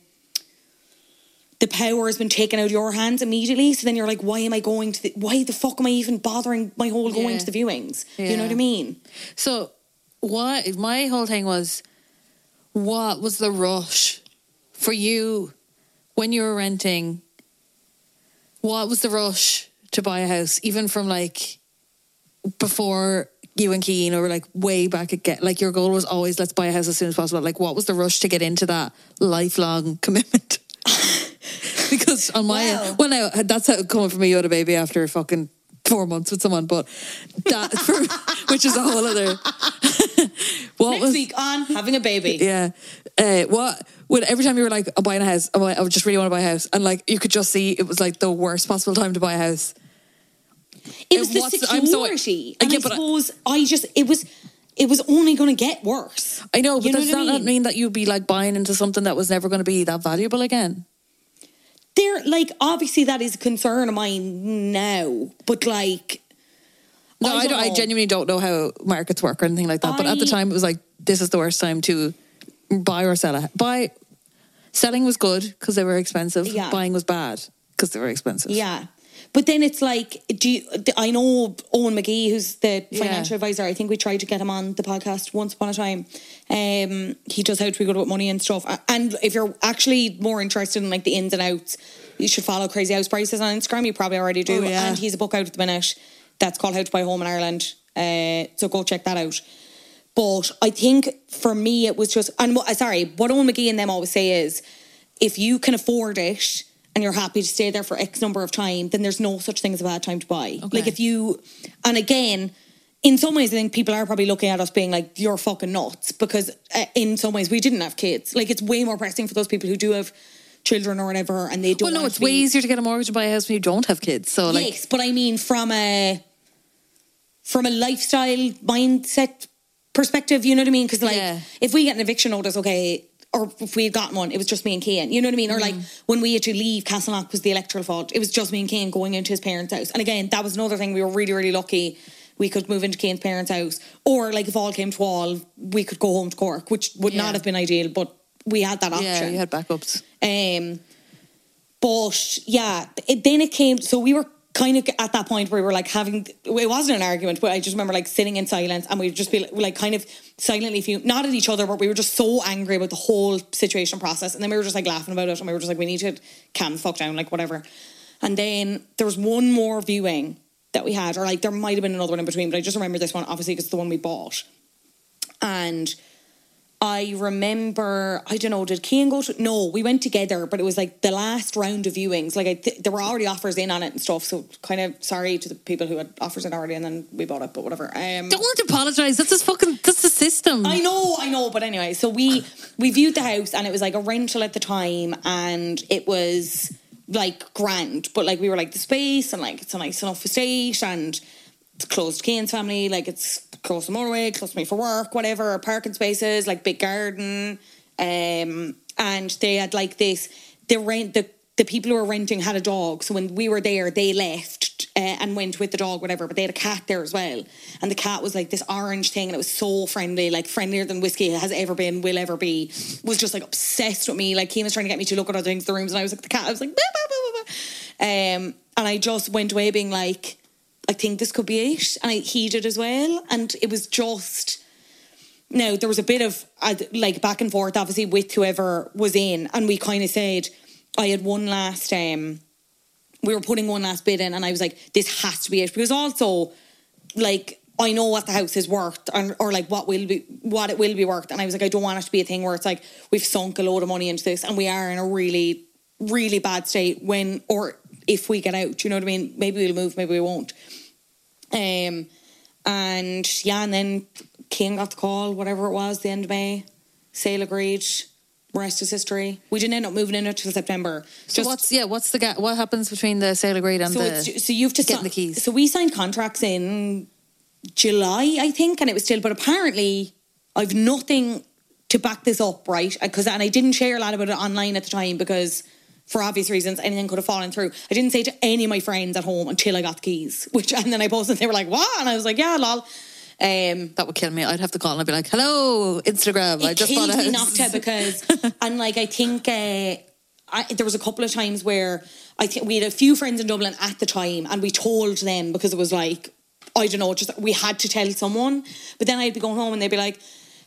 the power has been taken out of your hands immediately. So then you're like, why am I going to the? Why the fuck am I even bothering my whole going Yeah. to the viewings? You know what I mean? So, what my whole thing was, what was the rush for you when you were renting? What was the rush to buy a house, even from like before you and Cian, or like way back again? Like your goal was always let's buy a house as soon as possible. Like, what was the rush to get into that lifelong commitment? because on my Well- well, now that's how coming from me, you had a baby after fucking four months with someone, but that for, which is a whole other. what Next was week on having a baby. yeah? Uh, what would every time you were like, I'm buying a house, I'm like, I just really want to buy a house, and like you could just see it was like the worst possible time to buy a house. It was the I'm so- security. I and get, I but I- suppose I just it was it was only going to get worse. I know, but You know does I that not mean? mean that you'd be like buying into something that was never going to be that valuable again? There, like, obviously that is a concern of mine now, but like, No, I, don't. I know. genuinely don't know how markets work or anything like that. but at the time, it was like this is the worst time to buy or sell. A, buy, selling was good because they were expensive. Yeah. Buying was bad because they were expensive. Yeah. But then it's like, do you, I know Owen McGee, who's the Yeah. financial advisor. I think we tried to get him on the podcast once upon a time. Um, he does how to be good with money and stuff. And if you're actually more interested in like the ins and outs, you should follow Crazy House Prices on Instagram. You probably already do. Oh, yeah. And he's a book out at the minute that's called How to Buy a Home in Ireland. Uh, so go check that out. But I think for me, it was just, and what, uh, sorry, what Owen McGee and them always say is if you can afford it and you're happy to stay there for X number of time, then there's no such thing as a bad time to buy. Okay. Like if you, and again, in some ways, I think people are probably looking at us being like, you're fucking nuts because uh, in some ways we didn't have kids. Like it's way more pressing for those people who do have children or whatever and they don't Well, no, it's way easier to get a mortgage and buy a house when you don't have kids. So, like, yes, but I mean from a from a lifestyle mindset perspective, you know what I mean? Because like Yeah. if we get an eviction notice, okay, or if we had gotten one, it was just me and Cian. You know what I mean? Or like Mm. when we had to leave Castleknock was the electoral fault. It was just me and Cian going into his parents' house. And again, that was another thing. We were really, really lucky. We could move into Cian's parents' house, or like if all came to all, we could go home to Cork, which would Yeah. not have been ideal, but we had that option. yeah, you had backups. Um, but yeah, it, then it came. So we were kind of at that point where we were like having. It wasn't an argument, but I just remember like sitting in silence, and we'd just be like, like kind of silently fume, not at each other, but we were just so angry about the whole situation process, and then we were just like laughing about it, and we were just like, we need to calm the fuck down, like whatever. And then there was one more viewing that we had, or like there might have been another one in between, but I just remember this one obviously because it's the one we bought, and. I remember, I don't know, did Cian go to? No, we went together, but it was like the last round of viewings. Like, I th- there were already offers in on it and stuff. So, kind of sorry to the people who had offers in already and then we bought it, but whatever. Um, Don't want to apologize. That's just fucking. That's the system. I know, I know, but anyway, so we we viewed the house and it was like a rental at the time and it was like grand, but like we were like the space and like it's a nice enough estate and it's close to Cian's family, like it's close to the motorway, close to me for work, whatever, parking spaces, like big garden. Um and they had like this the rent the the people who were renting had a dog, so when we were there, they left uh, and went with the dog, whatever. But they had a cat there as well, and the cat was like this orange thing, and it was so friendly, like friendlier than whiskey has ever been, will ever be. Was just like obsessed with me. Like he was trying to get me to look at other things in the rooms, and I was like the cat. I was like, bah, bah, bah, um, and I just went away being like, I think this could be it, and I he did as well, and it was just. Now there was a bit of uh, like back and forth, obviously, with whoever was in, and we kind of said, I had one last. um We were putting one last bid in, and I was like, this has to be it because also, like. I know what the house is worth, or, or like what will be what it will be worth, and I was like, I don't want it to be a thing where it's like we've sunk a load of money into this, and we are in a really, really bad state when or if we get out. Do You know what I mean? Maybe we'll move, maybe we won't. Um, and yeah, and then King got the call, whatever it was, the end of May. Sale agreed. Rest is history. We didn't end up moving in until September. so what's yeah? What's the gap? What happens between the sale agreed and so the? so you've to getting si- the keys. So we signed contracts in July, I think, and it was still. But apparently, I've nothing to back this up, right? Because and I didn't share a lot about it online at the time because. For obvious reasons, anything could have fallen through. I didn't say to any of my friends at home until I got the keys. Which and then I posted, and they were like, "What?" And I was like, "Yeah, lol." Um, that would kill me. I'd have to call and I'd be like, "Hello, Instagram. I it just killed a me house." not to because and like I think uh, I, there was a couple of times where I think we had a few friends in Dublin at the time and we told them because it was like I don't know just we had to tell someone but then I'd be going home and they'd be like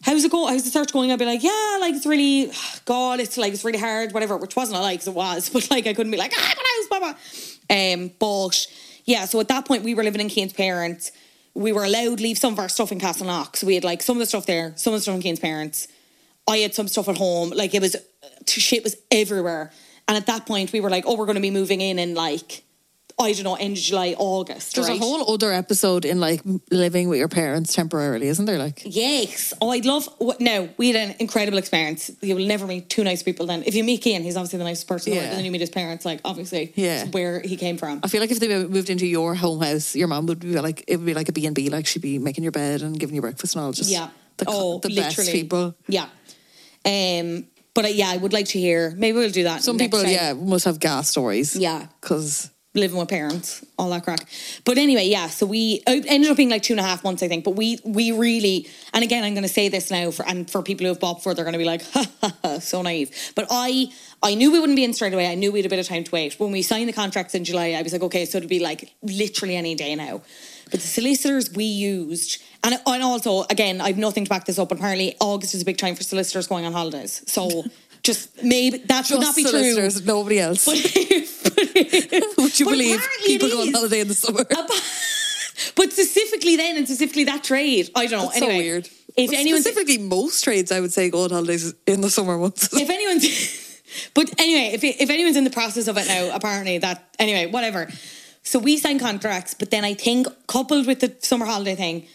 how's it going how's the search going I'd be like yeah like it's really God it's like it's really hard whatever which wasn't a lie 'cause it was but like I couldn't be like ah what house blah, blah. um but yeah so at that point we were living in Cian's parents we were allowed to leave some of our stuff in Castleknock so we had like some of the stuff there some of the stuff in Cian's parents I had some stuff at home. Like it was, shit was everywhere. And at that point, we were like, oh, we're going to be moving in in like I don't know, end of July, August. There's right? a whole other episode in like living with your parents temporarily, isn't there? Like, Yes. Oh, I'd love. No, we had an incredible experience. You will never meet two nice people then. If you meet Ian, he's obviously the nicest person the. Yeah. And then you meet his parents, like, obviously, Yeah. where he came from. I feel like if they moved into your home house, your mom would be like, it would be like a B and B. Like she'd be making your bed and giving you breakfast and all. Just Yeah. the, oh, the literally. best people. Yeah. Um, but uh, yeah, I would like to hear. Maybe we'll do that. Some people, time. yeah, must have gas stories. Yeah. because living with parents, all that crack. But anyway, yeah. So we uh, ended up being like two and a half months, I think. But we we really, and again, I'm going to say this now for and for people who have bought before, they're going to be like, ha, ha, ha, so naive. But I I knew we wouldn't be in straight away. I knew we had a bit of time to wait. When we signed the contracts in July, I was like, okay, so it'd be like literally any day now. But the solicitors we used, and, and also again, I've nothing to back this up. But apparently, August is a big time for solicitors going on holidays. So. Just maybe that just not be true. nobody else. But, Would you but believe people go on holiday in the summer? but specifically then and specifically that trade, I don't know. That's anyway, so weird. If Well, anyone's specifically, most trades, I would say, go on holidays in the summer months. if anyone's but anyway, if if anyone's in the process of it now, apparently that anyway, whatever. So we signed contracts, but then I think coupled with the summer holiday thing,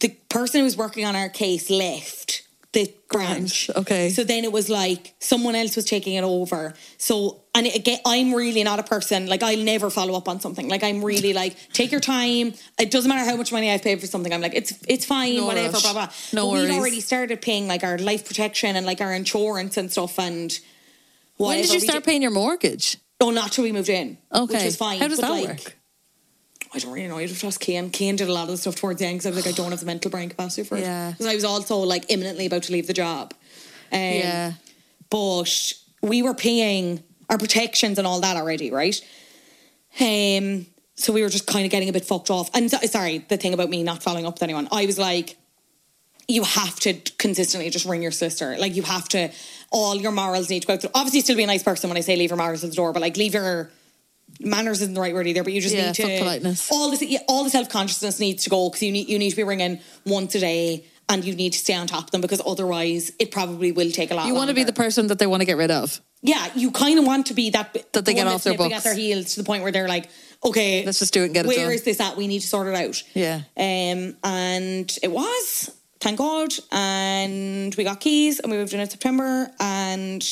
the person who was working on our case left the branch. okay. So then it was like someone else was taking it over. So and it, again, I'm really not a person like I'll never follow up on something. Like I'm really like take your time. It doesn't matter how much money I've paid for something. I'm like it's it's fine, No whatever, rush. blah blah. No but worries. we'd already started paying like our life protection and like our insurance and stuff and. when did you start paying your mortgage? Oh, not till we moved in. Okay, Which was fine. How does but, that like, work? I don't really know. You'd have ask Cian. Cian did a lot of the stuff towards the end because I was like, I don't have the mental brain capacity for it. Yeah. Because I was also like imminently about to leave the job. Um, Yeah. But we were paying our protections and all that already, right? Um. So we were just kind of getting a bit fucked off. And so- sorry, the thing about me not following up with anyone, I was like, you have to consistently just ring your sister. Like you have to, all your morals need to go. The, obviously, still be a nice person when I say leave your morals at the door, but like leave your manners isn't the right word either. But you just Yeah, need to politeness. all this, yeah, all the self consciousness needs to go because you need you need to be ringing once a day. And you need to stay on top of them because otherwise it probably will take a lot. You want to be the person that they want to get rid of. yeah. You kind of want to be that That they the get off their books. at their heels to the point where they're like, okay, Let's just do it and get it Where done. is this at? We need to sort it out. Yeah. Um, and it was, thank God. And we got keys and we moved in in September and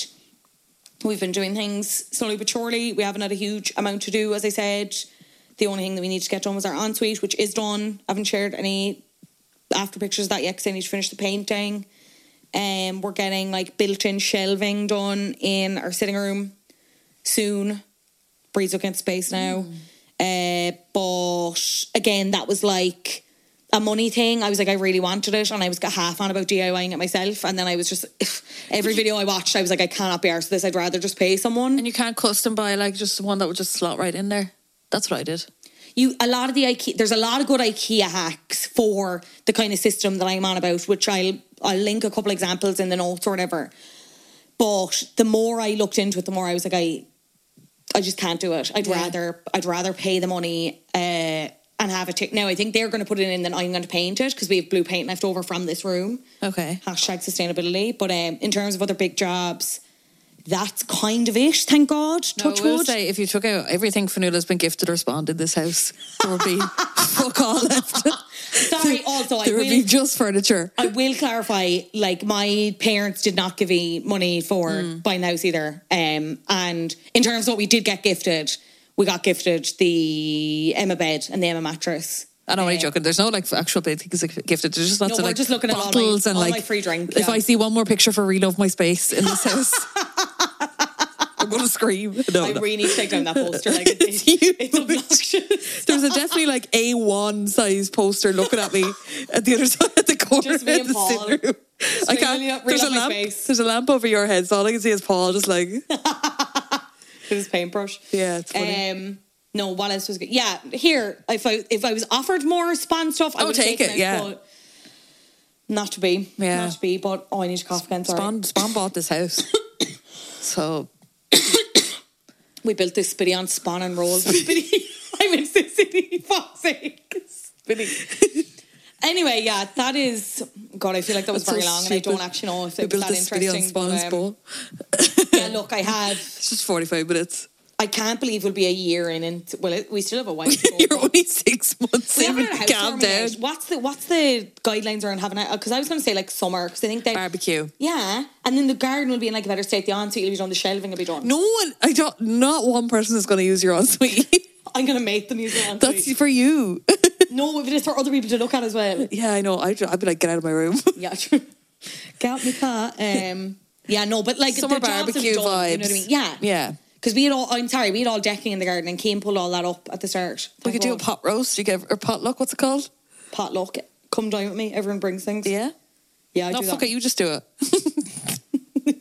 we've been doing things slowly but surely. We haven't had a huge amount to do, as I said. The only thing that we need to get done was our ensuite, which is done. I haven't shared any after pictures of that yet because I need to finish the painting. Um, we're getting like built-in shelving done in our sitting room soon. Bríd's looking at space now. Uh, but again, that was like a money thing. I was like, I really wanted it, and I was half on about DIYing it myself. And then I was just every video I watched, I was like, I cannot be arsed this. I'd rather just pay someone. And you can't custom buy like just one that would just slot right in there. That's what I did. you a lot of the IKEA there's a lot of good IKEA hacks for the kind of system that I'm on about, which I'll I'll link a couple examples in the notes or whatever. But the more I looked into it, the more I was like, I I just can't do it. I'd Yeah. rather I'd rather pay the money uh, and have a T- now I think they're going to put it in, then I'm going to paint it because we have blue paint left over from this room. Okay. Hashtag sustainability. But um, in terms of other big jobs, that's kind of it. Thank God. No, Touch I will wood. say if you took out everything Fionnuala's been gifted or spawned in this house, there would be fuck all left. Sorry. Also, I there would will be just furniture. I will clarify, like my parents did not give me money for buying the house either. Um, and in terms of what we did get gifted, we got gifted the Emma bed and the Emma mattress. I know, I'm only um, joking. There's no like actual big things like, gifted. There's just lots No, of like just looking at all my- bottles and all like my free drink, If yeah. I see one more picture for relove my space in this house, I'm gonna scream. No, I no. really need to take down that poster. Like it's, It's it's, huge. it's obnoxious. There's a definitely like A1 size poster looking at me at the other side of the corner Just me of and the Paul. room. I can't. There's a read up my lamp. face. There's a lamp over your head, so all I can see is Paul just like. His paintbrush. Yeah, it's funny. Um, no, what else was good? Yeah, here if I if I was offered more spawn stuff, I Oh, would take it, yeah. but Not to be. Yeah. Not to be. But oh, I need to cough again. Sorry. Spawn, Spawn bought this house, so We built this spitty on spawn and roll. spitty. I'm in City. Sake. Spitty. anyway, yeah, that is. God, I feel like that was That's so very long, and I don't actually know if it was that this video on interesting. But, um, yeah, look, I had. It's just 45 minutes. I can't believe we'll be a year in, and well, it, we still have a while. to go, You're only six months in. Calm down. What's the what's the guidelines around having a? Because I was going to say like summer because I think that Barbecue. Yeah, and then the garden will be in like a better state. The ensuite will be done. The shelving will be done. No one, I don't. Not one person is going to use your ensuite. I'm going to make them use the ensuite. That's for you. No, if it is for other people to look at as well. yeah, I know. I'd, I'd be like, get out of my room. Yeah, true. Out my car. Um, yeah, no, but like Summer the jobs have barbecue done, vibes. You know what I mean? Yeah, Yeah. Because we had all. I'm sorry, we had all decking in the garden, and Cian pulled all that up at the start. We could do a pot roast. You get or potluck. What's it called? potluck. Come down with me. Everyone brings things. Yeah. yeah. I No, do fuck that. it. You just do it.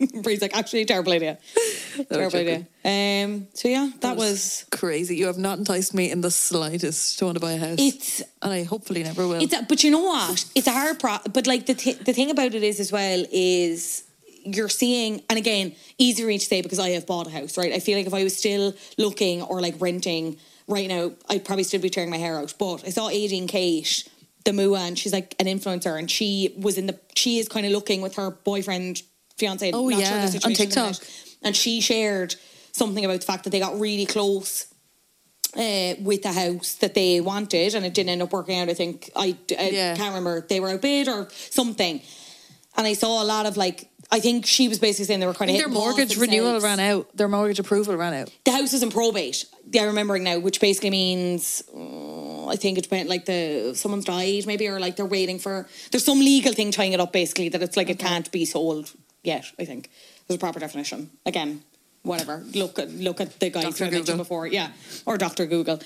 Bríd's like, actually, terrible idea. terrible idea. Um, so yeah, that was. crazy. You have not enticed me in the slightest to want to buy a house. It's and I hopefully never will. It's a, but you know what? It's a hard pro. But like the th- the thing about it is as well is you're seeing, and again, easy for me to say because I have bought a house, right? I feel like if I was still looking or like renting right now, I'd probably still be tearing my hair out. But I saw and Kate, the Mua, and she's like an influencer, and she was in the. She is kind of looking with her boyfriend, fiance. Oh, not yeah, sure the on situation TikTok. and she shared something about the fact that they got really close uh, with the house that they wanted, and it didn't end up working out. I think I, I Yeah. can't remember they were outbid or something. And I saw a lot of like I think she was basically saying they were kind of their mortgage renewal ran out. Their mortgage approval ran out. The house is in probate. Yeah, I'm remembering now, which basically means uh, I think it depends like the someone's died maybe or like they're waiting for there's some legal thing tying it up basically that it's like it can't be sold yet. I think there's a proper definition. Again, whatever. Look at look at the guys who I mentioned before, yeah, or Doctor Google.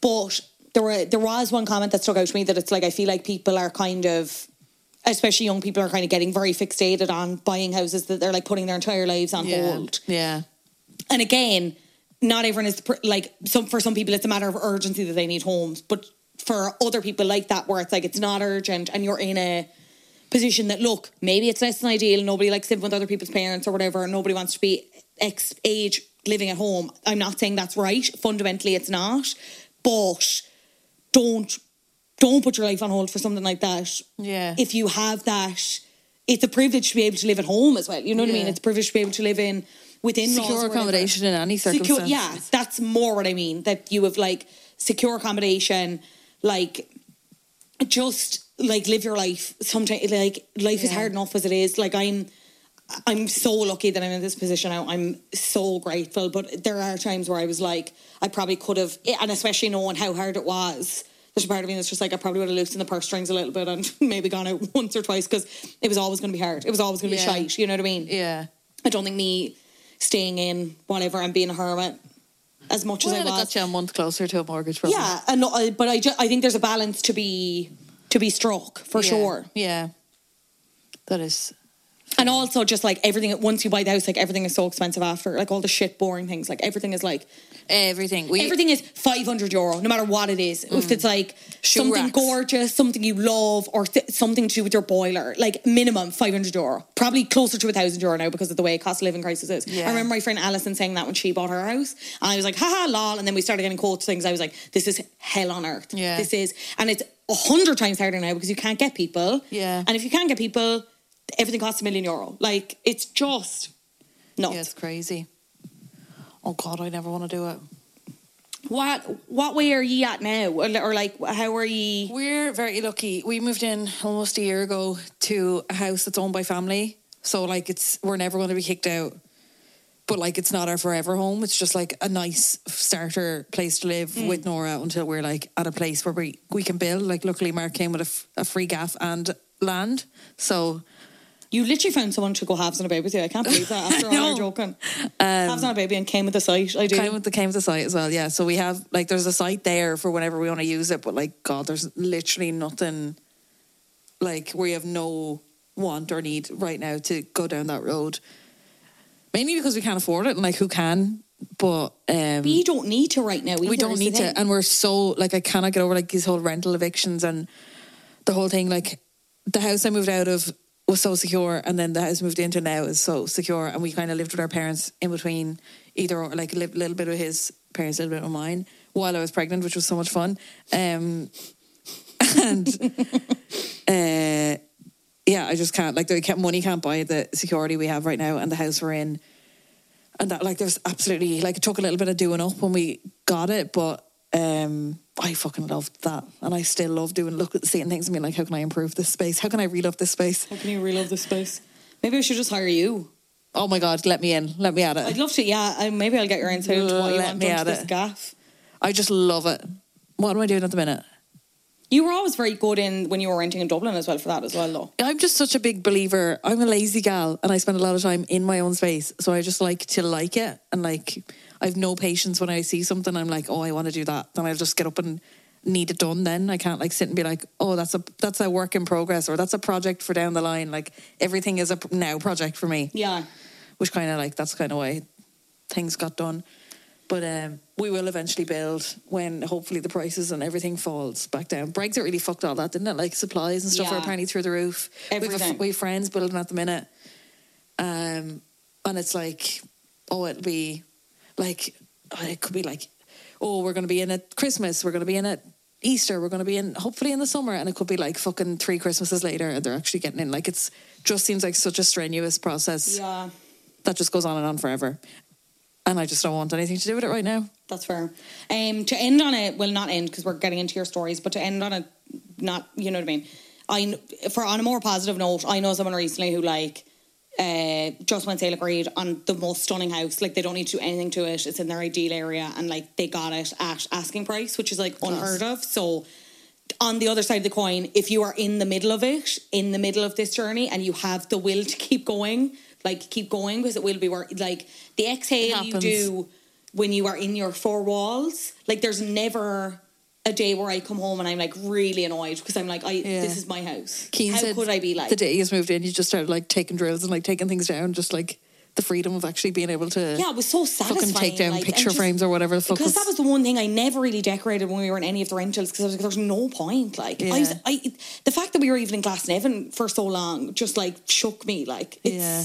But there were there was one comment that stuck out to me that it's like I feel like people are kind of especially young people are kind of getting very fixated on buying houses that they're like putting their entire lives on Yeah. hold. Yeah. And again, not everyone is like some for some people it's a matter of urgency that they need homes, but for other people like that where it's like it's not urgent and you're in a position that look maybe it's less than ideal. Nobody likes living with other people's parents or whatever. Nobody wants to be X age living at home. I'm not saying that's right. Fundamentally, it's not. But don't don't put your life on hold for something like that. Yeah. If you have that, it's a privilege to be able to live at home as well. You know what I mean? It's a privilege to be able to live in within Secure accommodation in any Secure, circumstance. yeah, that's more what I mean. That you have like secure accommodation, like just like live your life. Sometimes like life is hard enough as it is. Like I'm I'm so lucky that I'm in this position now. I'm so grateful. But there are times where I was like, I probably could have eh, and especially knowing how hard it was. There's a part of me that's just like I probably would have loosened the purse strings a little bit and maybe gone out once or twice because it was always going to be hard. It was always going to Yeah. be shite. You know what I mean? Yeah. I don't think me staying in whatever and being a hermit as much Well, as I was. got you a month closer to a mortgage. Probably. Yeah, and no, I- but I, ju- I think there's a balance to be to be struck for Yeah. sure. Yeah. That is. And also just like everything once you buy the house, like everything is so expensive after. Like all the shit boring things. Like everything is like Everything. We, everything is five hundred euro, no matter what it is. If mm. it's like Shoe something racks. gorgeous, something you love, or th- something to do with your boiler, like minimum five hundred euro. Probably closer to a thousand euro now because of the way cost of living crisis is. Yeah. I remember my friend Alison saying that when she bought her house, and I was like, haha, lol. And then we started getting quotes things. I was like, this is hell on earth. Yeah. This is, and it's a hundred times harder now because you can't get people. Yeah. And if you can't get people, everything costs a million euro. Like it's just nuts. Yeah, it's crazy. Oh God, I never want to do it. What what way are ye at now, or, or like how are ye? We're very lucky. We moved in almost a year ago to a house that's owned by family. So like it's we're never going to be kicked out. But like it's not our forever home. It's just like a nice starter place to live Hmm. with Nora until we're like at a place where we we can build. Like luckily Mark came with a, f- a free gaff and land. So You literally found someone to go halves on a baby with you. I can't believe that. After all our joking, halves on a baby and came with the site. I do. came with the came with the site as well. Yeah. So we have like there's a site there for whenever we want to use it. But like God, there's literally nothing like we have no want or need right now to go down that road. Mainly because we can't afford it and like who can. But um you don't need to right now. we don't need to and we're so like I cannot get over like these whole rental evictions and the whole thing like the house I moved out of was so secure and then the house moved into now is so secure and we kind of lived with our parents in between either or like a li- little bit with his parents a little bit with mine while I was pregnant which was so much fun um and uh yeah I just can't like the money can't buy the security we have right now and the house we're in and that like there's absolutely like it took a little bit of doing up when we got it, but um I fucking loved that, and I still love doing look at seeing things and being like, how can I improve this space? How can I relove this space? How can you relove this space? Maybe I should just hire you. Oh my god, let me in, let me at it. I'd love to. Yeah, I, maybe I'll get your insight into what you Let want me at this it. gaff. I just love it. What am I doing at the minute? You were always very good in when you were renting in Dublin as well for that as well, though. I'm just such a big believer. I'm a lazy gal and I spend a lot of time in my own space. So I just like to like it. And like, I have no patience when I see something. I'm like, oh, I want to do that. Then I'll just get up and need it done then. I can't like sit and be like, oh, that's a that's a work in progress or that's a project for down the line. Like everything is a now project for me. Yeah. Which kind of like, that's kind of why things got done. But um, we will eventually build when hopefully the prices and everything falls back down. Brexit really fucked all that, didn't it? Like supplies and stuff Yeah. are apparently through the roof. We have, a, Everything. f- we have friends building at the minute. Um, and it's like, oh, it'll be like, oh, it could be like, oh, we're going to be in at Christmas, we're going to be in at Easter, we're going to be in hopefully in the summer. And it could be like fucking three Christmases later and they're actually getting in. Like it's just seems like such a strenuous process Yeah, that just goes on and on forever. And I just don't want anything to do with it right now. that's fair. Um, to end on it, well, not end because we're getting into your stories, but to end on it, not you know what I mean. I for on a more positive note, I know someone recently who like uh, just went sale agreed on the most stunning house. Like they don't need to do anything to it. It's in their ideal area, and like they got it at asking price, which is like unheard of. So on the other side of the coin, if you are in the middle of it, in the middle of this journey, and you have the will to keep going, like keep going because it will be worth. Like the exhale you do when you are in your four walls, like there's never a day where I come home and I'm like really annoyed because I'm like, I Yeah. this is my house. Keen How could I be like? the day he's moved in, you just started like taking drills and like taking things down, just like the freedom of actually being able to Yeah, it was so satisfying. fucking take down like, picture just- frames or whatever the fuck Because was. that was the one thing I never really decorated when we were in any of the rentals because I was like, there's no point. Like, I, was, I, the fact that we were even in Glasnevin for so long just like shook me. Like, it's, Yeah.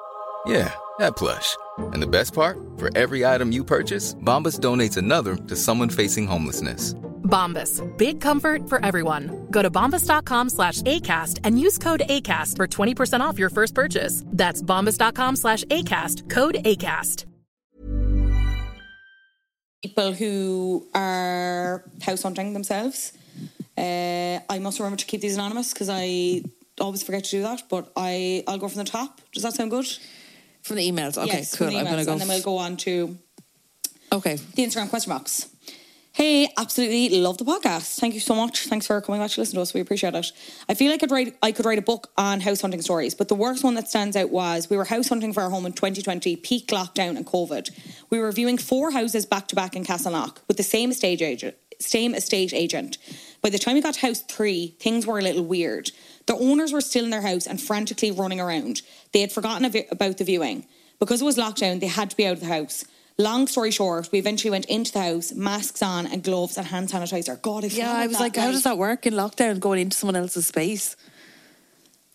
Yeah, that plush. And the best part? For every item you purchase, Bombas donates another to someone facing homelessness. Bombas. Big comfort for everyone. Go to bombas.com slash ACAST and use code ACAST for 20% off your first purchase. That's bombas.com slash ACAST. Code ACAST. people who are house hunting themselves. Uh, I must remember to keep these anonymous because I always forget to do that. But I, I'll go from the top. Does that sound good? From the emails. Okay, yes, cool. I'm gonna go. and then we'll go on to okay. the Instagram question box. Hey, absolutely love the podcast. Thank you so much. Thanks for coming back to listen to us. We appreciate it. I feel like I'd write I could write a book on house hunting stories, but the worst one that stands out was we were house hunting for our home in 2020, peak lockdown and COVID. We were viewing four houses back to back in Castleknock with the same estate agent. Same estate agent. By the time we got to house three, things were a little weird. The owners were still in their house and frantically running around. They had forgotten about the viewing. Because it was lockdown, they had to be out of the house. Long story short, we eventually went into the house, masks on and gloves and hand sanitizer. God, I Yeah, I was like, how does that work in lockdown going into someone else's space?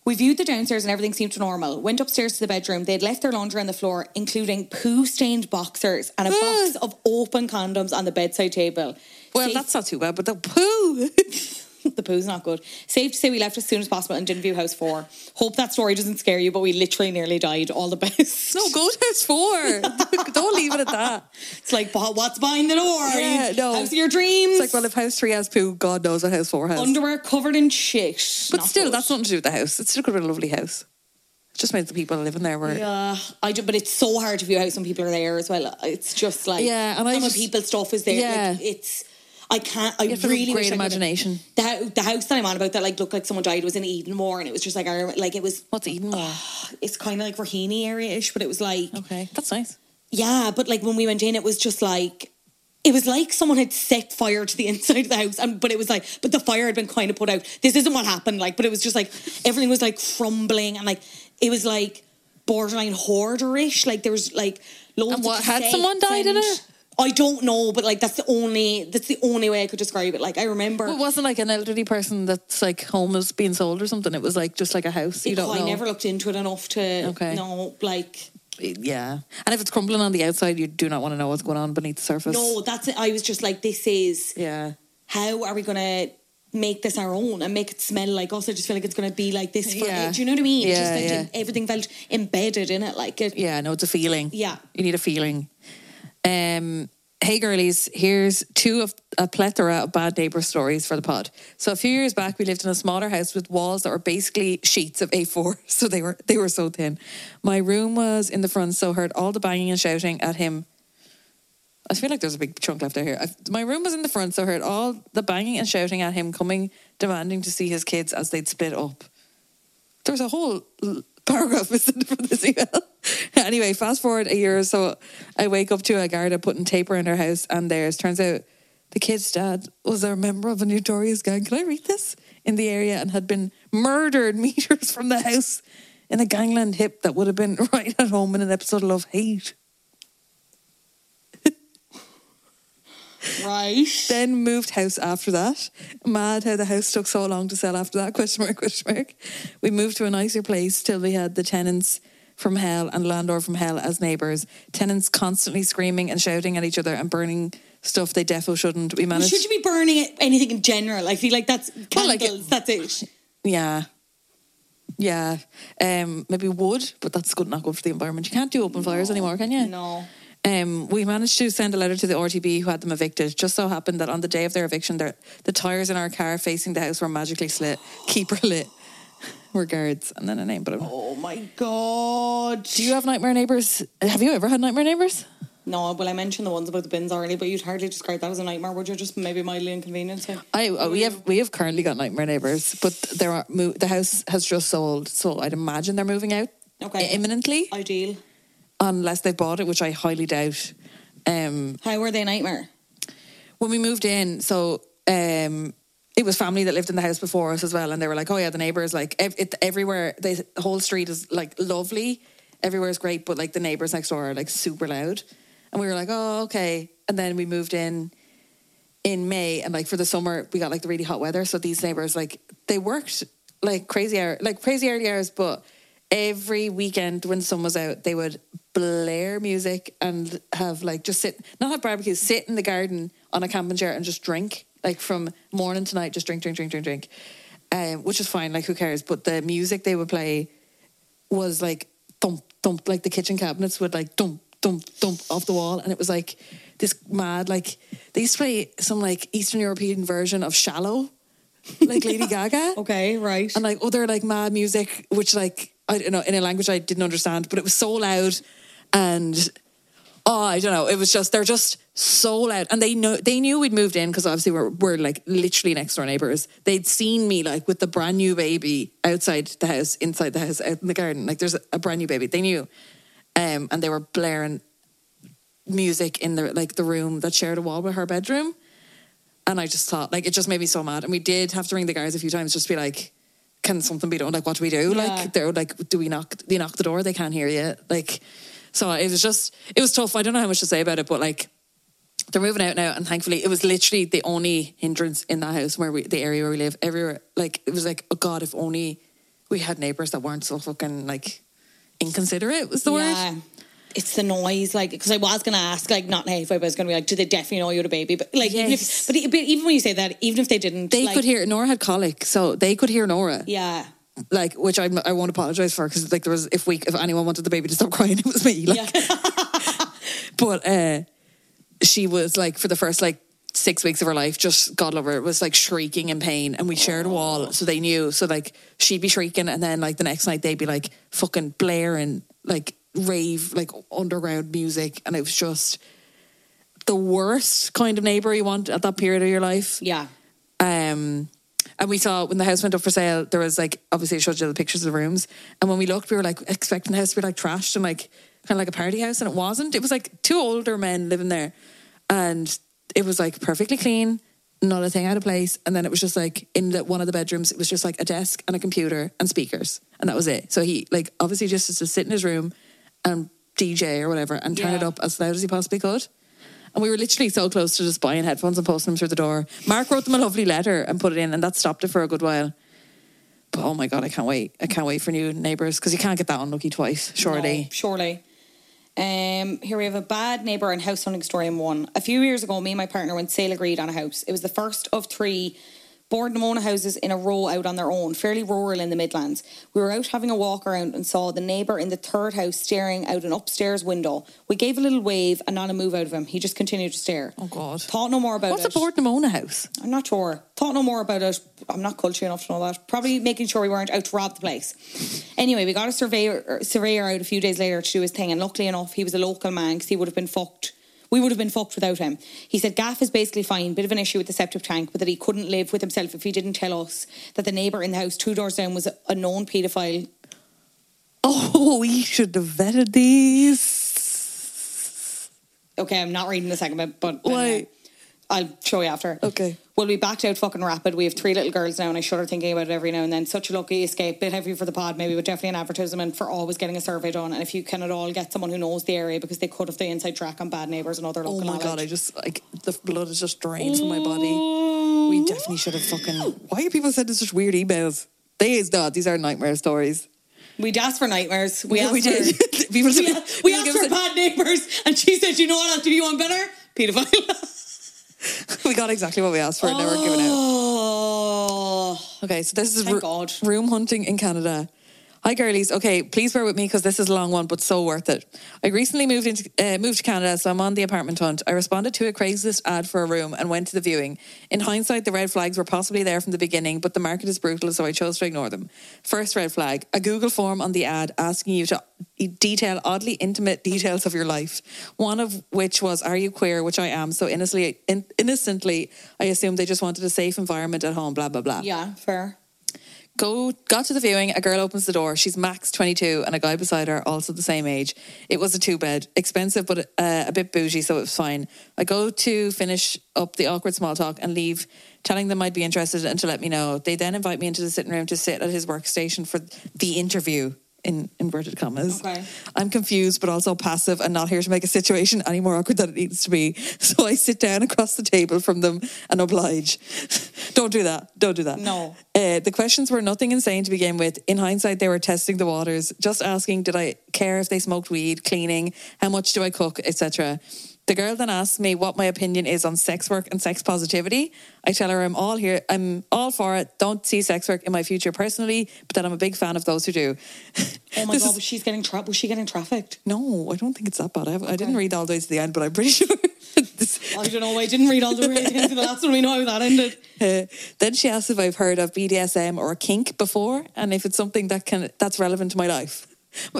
We viewed the downstairs and everything seemed normal. Went upstairs to the bedroom. They'd left their laundry on the floor, including poo stained boxers and a box of open condoms on the bedside table. Well, Safe- that's not too bad, but the poo. the poo's not good. Safe to say we left as soon as possible and didn't view house four. Hope that story doesn't scare you, but we literally nearly died. All the best. no, go to house four. Don't leave it at that. It's like, what's behind the door? Yeah, no. House of your dreams. It's like, well, if house three has poo, God knows what house four has. Underwear covered in shit. but Not still, good. that's nothing to do with the house. It's still could have been a lovely house. It just means the people living there were. Yeah, I do, but it's so hard to view a house when people are there as well. It's just like Yeah, and I when just- people stuff is there. Yeah. Like, it's. I can't. I You have to have really great wish I imagination. The, the house that I'm on about that like looked like someone died was in Edenmore, and it was just like I like it was. What's Edenmore? Ah, it's kind of like Raheny area ish, but it was like Okay, that's nice. yeah, but like when we went in, it was just like. It was like someone had set fire to the inside of the house, and but it was like, but the fire had been kind of put out. This isn't what happened, like, but it was just like everything was like crumbling, and like it was like borderline hoarderish. Like there was like loads. And what, had someone died in it? I don't know, but like that's the only that's the only way I could describe it. Like I remember, Well, it wasn't like an elderly person that's like home is being sold or something. It was like just like a house. You don't I know. never looked into it enough to Okay. know. Like Yeah, and if it's crumbling on the outside, you do not want to know what's going on beneath the surface. no, that's it. I was just like, this is Yeah. how are we gonna make this our own and make it smell like us? I just feel like it's gonna be like this. For, Yeah. Do you know what I mean? Yeah, just like yeah. everything felt embedded in it. Like it. Yeah, no, it's a feeling. Yeah. You need a feeling. Um, hey, girlies, here's two of a plethora of bad neighbour stories for the pod. So a few years back, we lived in a smaller house with walls that were basically sheets of A4. So they were they were so thin. My room was in the front, so I heard all the banging and shouting at him. I feel like there's a big chunk left out here. I, my room was in the front, so I heard all the banging and shouting at him, coming, demanding to see his kids as they'd split up. There's a whole paragraph missing from this email. anyway, fast forward a year or so, I wake up to a Garda putting tape around our house and theirs. Turns out the kid's dad was a member of a notorious gang. Can I read this? In the area and had been murdered meters from the house in a gangland hip that would have been right at home in an episode of Love Hate. Right. Then moved house after that. Mad how the house took so long to sell after that. Question mark, question mark. We moved to a nicer place till we had the tenants from hell and landlord from hell as neighbours. Tenants constantly screaming and shouting at each other and burning stuff they defo shouldn't. We managed. Should you be burning anything in general? I feel like that's Well, like- candles. that's it. Yeah. Yeah. Um, maybe wood, but that's good not good for the environment. You can't do open fires anymore, can you? No. Um, we managed to send a letter to the RTB who had them evicted. Just so happened that on the day of their eviction, their, the tyres in our car facing the house were magically slit. Keeper lit. Regards. And then a name, but I'm- Oh my god. do you have nightmare neighbours? Have you ever had nightmare neighbours? No, well, I mentioned the ones about the bins already, but you'd hardly describe that as a nightmare, would you? Just maybe mildly inconvenient. I uh, we have we have currently got nightmare neighbours, but there are the house has just sold, so I'd imagine they're moving out Okay. imminently, Ideal. Unless they bought it, which I highly doubt. Um, How were they a nightmare? when we moved in, so um, it was family that lived in the house before us as well, and they were like, "Oh yeah, the neighbors like ev- it, everywhere. They, the whole street is like lovely, everywhere is great, but like the neighbors next door are like super loud." And we were like, "Oh okay," and then we moved in in May, and like for the summer, we got like the really hot weather, so these neighbors like they worked like crazy hour, like crazy early hours, but every weekend when the sun was out, they would blare music and have like just sit, not have barbecues, sit in the garden on a camping chair and just drink, like from morning to night, just drink, drink, drink, drink, drink, um, which is fine, like who cares? But the music they would play was like thump, thump, like the kitchen cabinets would like dump, dump, dump off the wall, and it was like this mad, like they used to play some like Eastern European version of Shallow, like Lady Gaga. Okay, right. And like other like mad music, which like I don't know in a language I didn't understand, but it was so loud, and oh I don't know, it was just they're just so loud, and they know they knew we'd moved in because obviously we're we're like literally next door neighbors. They'd seen me like with the brand new baby outside the house, inside the house, out in the garden. Like there's a brand new baby. They knew, um, and they were blaring music in the like the room that shared a wall with her bedroom. And I just thought, like, it just made me so mad. And we did have to ring the guards a few times just to be like, can something be done? Like, what do we do? Yeah. Like, they're like, do we knock, do you knock the door? They can't hear you. Like, so it was just, it was tough. I don't know how much to say about it, but like, they're moving out now. And thankfully, it was literally the only hindrance in that house where we, the area where we live. Everywhere, like, it was like, oh God, if only we had neighbors that weren't so fucking like inconsiderate was the yeah. word. It's the noise, like, because I was going to ask, like, not now if I was going to be like, do they definitely know you're a baby? But, like, even Yes. if, but, but even when you say that, even if they didn't, They like, could hear, Nora had colic, so they could hear Nora. Yeah. Like which I I won't apologize for because like there was if we if anyone wanted the baby to stop crying it was me like but uh she was like for the first like six weeks of her life just God love her was like shrieking in pain and we shared a wall so they knew so like she'd be shrieking and then like the next night they'd be like fucking blaring like rave like underground music and it was just the worst kind of neighbor you want at that period of your life. Yeah. Um, and we saw when the house went up for sale, there was like obviously it showed you the pictures of the rooms. And when we looked, we were like expecting the house to be like trashed and like kind of like a party house, and it wasn't. It was like two older men living there, and it was like perfectly clean, not a thing out of place. And then it was just like in the, one of the bedrooms, it was just like a desk and a computer and speakers, and that was it. So he like obviously just used to sit in his room and DJ or whatever and turn it up as loud as he possibly could. And we were literally so close to just buying headphones and posting them through the door. Mark wrote them a lovely letter and put it in, and that stopped it for a good while. But oh my god, I can't wait! I can't wait for new neighbours because you can't get that unlucky twice, surely. No, surely. Um, here we have a bad neighbour and house hunting story in one. A few years ago, me and my partner went sale agreed on a house. It was the first of three Bord na Móna houses in a row out on their own, fairly rural in the Midlands. We were out having a walk around and saw the neighbour in the third house staring out an upstairs window. We gave a little wave and not a move out of him. He just continued to stare. Oh god, Thought no more about what's it. What's a Bord na Móna house? I'm not sure. Thought no more about it. I'm not cultured enough to know that. Probably making sure we weren't out to rob the place. Anyway, we got a surveyor surveyor out a few days later to do his thing, and luckily enough, he was a local man because he would have been fucked. We would have been fucked without him. He said Gaff is basically fine, bit of an issue with the septic tank, but that he couldn't live with himself if he didn't tell us that the neighbour in the house two doors down was a known paedophile. Oh, we should have vetted these. Okay, I'm not reading the second bit, but uh, Why? anyway, I'll show you after. Okay. Well, we backed out fucking rapid. We have three little girls now, and I shudder thinking about it every now and then. Such a lucky escape. Bit heavy for the pod, maybe, but definitely an advertisement for always getting a survey done. And if you can at all get someone who knows the area because they could have the inside track on bad neighbours and other local Oh local my god, I just like the blood is just drained from my body. We definitely should have fucking. Why are people sending such weird emails? These no, these are nightmare stories. We'd asked for nightmares. We asked we for. People- we, we people asked give for a- bad neighbours, and she said, "You know what? I'll do you one better, paedophile." we got exactly what we asked for, and now we're giving out. oh, Okay, so this is Thank ru- God. room hunting in Canada. Hi, girlies. Okay, please bear with me because this is a long one, but so worth it. I recently moved into uh, moved to Canada, so I'm on the apartment hunt. I responded to a Craigslist ad for a room and went to the viewing. In hindsight, the red flags were possibly there from the beginning, but the market is brutal, so I chose to ignore them. First red flag: a Google form on the ad asking you to detail oddly intimate details of your life. One of which was, "Are you queer?" Which I am. So innocently, in, innocently, I assumed they just wanted a safe environment at home. Blah blah blah. yeah, fair. Go got to the viewing. A girl opens the door. She's max twenty two, and a guy beside her, also the same age. It was a two bed, expensive but uh, a bit bougie, so it was fine. I go to finish up the awkward small talk and leave, telling them I'd be interested and to let me know. They then invite me into the sitting room to sit at his workstation for the interview. In inverted commas. Okay. I'm confused, but also passive and not here to make a situation any more awkward than it needs to be. So I sit down across the table from them and oblige. Don't do that. Don't do that. No. Uh, the questions were nothing insane to begin with. In hindsight, they were testing the waters, just asking, did I care if they smoked weed, cleaning, how much do I cook, etc. The girl then asks me what my opinion is on sex work and sex positivity. I tell her I'm all here, I'm all for it. Don't see sex work in my future personally, but that I'm a big fan of those who do. Oh my god, is- was she's getting tra- was she getting trafficked? no, I don't think it's that bad. I, I didn't read all the way to the end, but I'm pretty sure. this- I don't know. I didn't read all the way to the last one. We know how that ended. Uh, then she asks if I've heard of BDSM or kink before, and if it's something that can that's relevant to my life.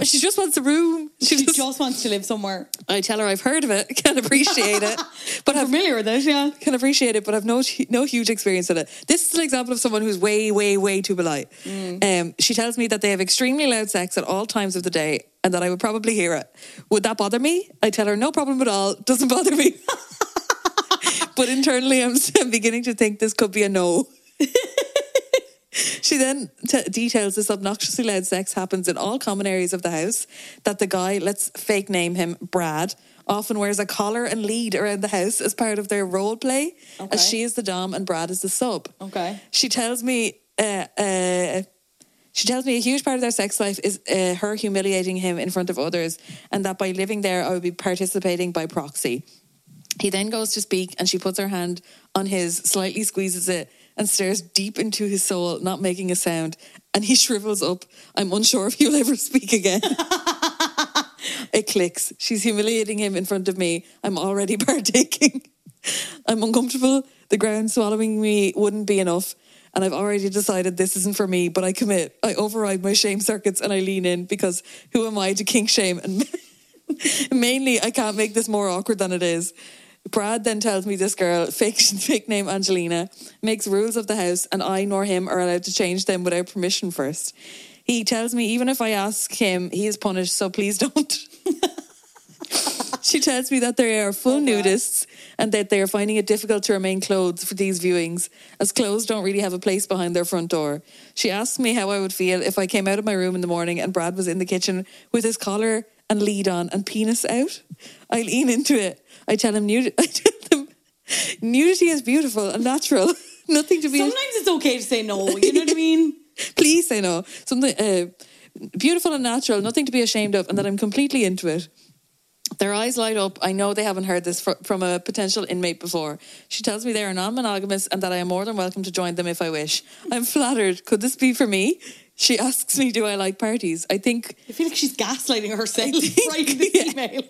She just wants a room. She She just, just wants to live somewhere. I tell her I've heard of it, can appreciate it, but I'm familiar with it, yeah. can appreciate it, but I've no no huge experience in it. This is an example of someone who's way, way, way too polite. Um, she tells me that they have extremely loud sex at all times of the day, and that I would probably hear it. Would that bother me? I tell her no problem at all. Doesn't bother me. but internally, I'm, I'm beginning to think this could be a no. She then t- details this obnoxiously loud sex happens in all common areas of the house. That the guy, let's fake name him Brad, often wears a collar and lead around the house as part of their role play, Okay. as she is the dom and Brad is the sub. Okay. She tells me. Uh, uh, she tells me a huge part of their sex life is uh, her humiliating him in front of others, and that by living there, I would be participating by proxy. He then goes to speak, and she puts her hand on his, slightly squeezes it, and stares deep into his soul, not making a sound. And he shrivels up. I'm unsure if he'll ever speak again. it clicks. She's humiliating him in front of me. I'm already partaking. I'm uncomfortable. The ground swallowing me wouldn't be enough. And I've already decided this isn't for me, but I commit. I override my shame circuits and I lean in because who am I to kink shame? And mainly, I can't make this more awkward than it is. Brad then tells me this girl, fake, fake name Angelina, makes rules of the house and I nor him are allowed to change them without permission first. He tells me even if I ask him, he is punished, so please don't. she tells me that they are full oh, nudists and that they are finding it difficult to remain clothed for these viewings, as clothes don't really have a place behind their front door. She asks me how I would feel if I came out of my room in the morning and Brad was in the kitchen with his collar and lead on and penis out. I lean into it. I tell him nudity. I tell them nudity is beautiful and natural. Nothing to be. Sometimes it's okay to say no. You know what I mean? Please say no. Something uh, beautiful and natural. Nothing to be ashamed of, and that I'm completely into it. Their eyes light up. I know they haven't heard this fr- from a potential inmate before. She tells me they are non monogamous and that I am more than welcome to join them if I wish. I'm flattered. Could this be for me? She asks me, Do I like parties? I think I feel like she's gaslighting herself right in this Yeah. email.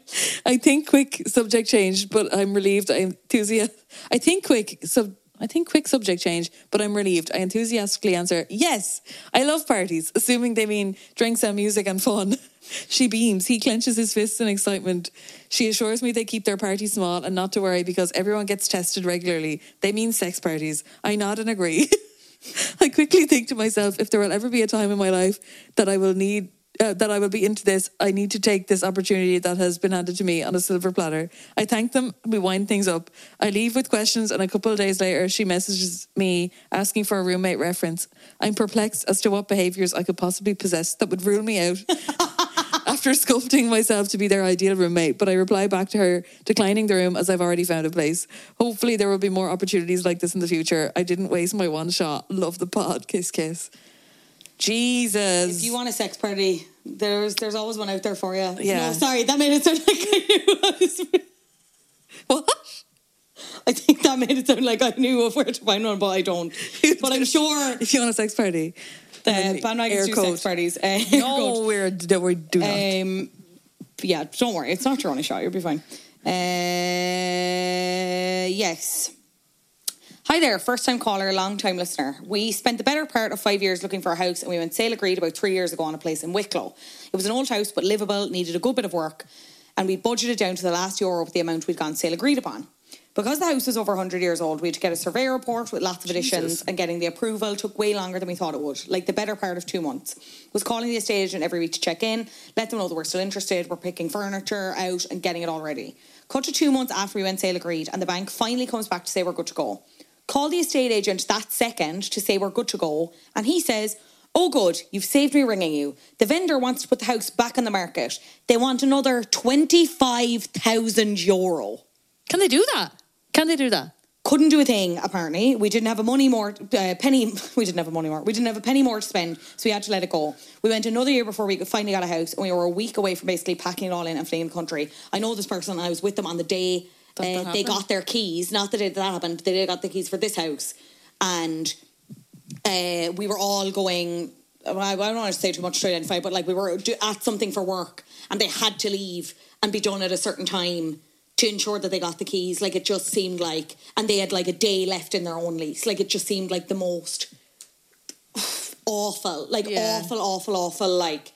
I think quick subject change, but I'm relieved. I enthusiast. I think quick sub. I think quick subject change, but I'm relieved. I enthusiastically answer, "Yes, I love parties," assuming they mean drinks and music and fun. She beams. He clenches his fists in excitement. She assures me they keep their party small and not to worry because everyone gets tested regularly. They mean sex parties. I nod and agree. I quickly think to myself, if there will ever be a time in my life that I will need uh, that I will be into this, I need to take this opportunity that has been handed to me on a silver platter. I thank them. We wind things up. I leave with questions, and a couple of days later, she messages me asking for a roommate reference. I'm perplexed as to what behaviours I could possibly possess that would rule me out. After sculpting myself to be their ideal roommate, but I reply back to her, declining the room as I've already found a place. Hopefully, there will be more opportunities like this in the future. I didn't waste my one shot. Love the pod. Kiss, kiss. Jesus. If you want a sex party, there's there's always one out there for you. Yeah. No, sorry, that made it sound like I knew. I what? I think that made it sound like I knew of where to find one, but I don't. But I'm sure If you want a sex party, the air do sex parties. Uh, No, we're, we do not. Um, yeah, don't worry. It's not your only shot. You'll be fine. Uh, yes. Hi there, first time caller, long time listener. We spent the better part of five years looking for a house and we went sale agreed about three years ago on a place in Wicklow. It was an old house but livable, needed a good bit of work, and we budgeted down to the last euro with the amount we'd gone sale agreed upon. Because the house was over 100 years old, we had to get a survey report with lots of additions, and getting the approval took way longer than we thought it would, like the better part of two months. Was calling the estate agent every week to check in, let them know that we're still interested, we're picking furniture out and getting it all ready. Cut to two months after we went sale agreed, and the bank finally comes back to say we're good to go. Call the estate agent that second to say we're good to go, and he says, Oh, good, you've saved me ringing you. The vendor wants to put the house back on the market. They want another 25,000 euro. Can they do that? Can they do that? Couldn't do a thing, apparently. We didn't have a money more, uh, penny, we didn't have a money more. We didn't have a penny more to spend, so we had to let it go. We went another year before we finally got a house, and we were a week away from basically packing it all in and fleeing the country. I know this person, I was with them on the day That that uh, they happened? got their keys. Not the day that happened, they got the keys for this house. And uh, we were all going. I don't want to say too much to identify, but like we were at something for work, and they had to leave and be done at a certain time to ensure that they got the keys. Like it just seemed like, and they had like a day left in their own lease. Like it just seemed like the most awful, like Yeah. awful, awful, awful. Like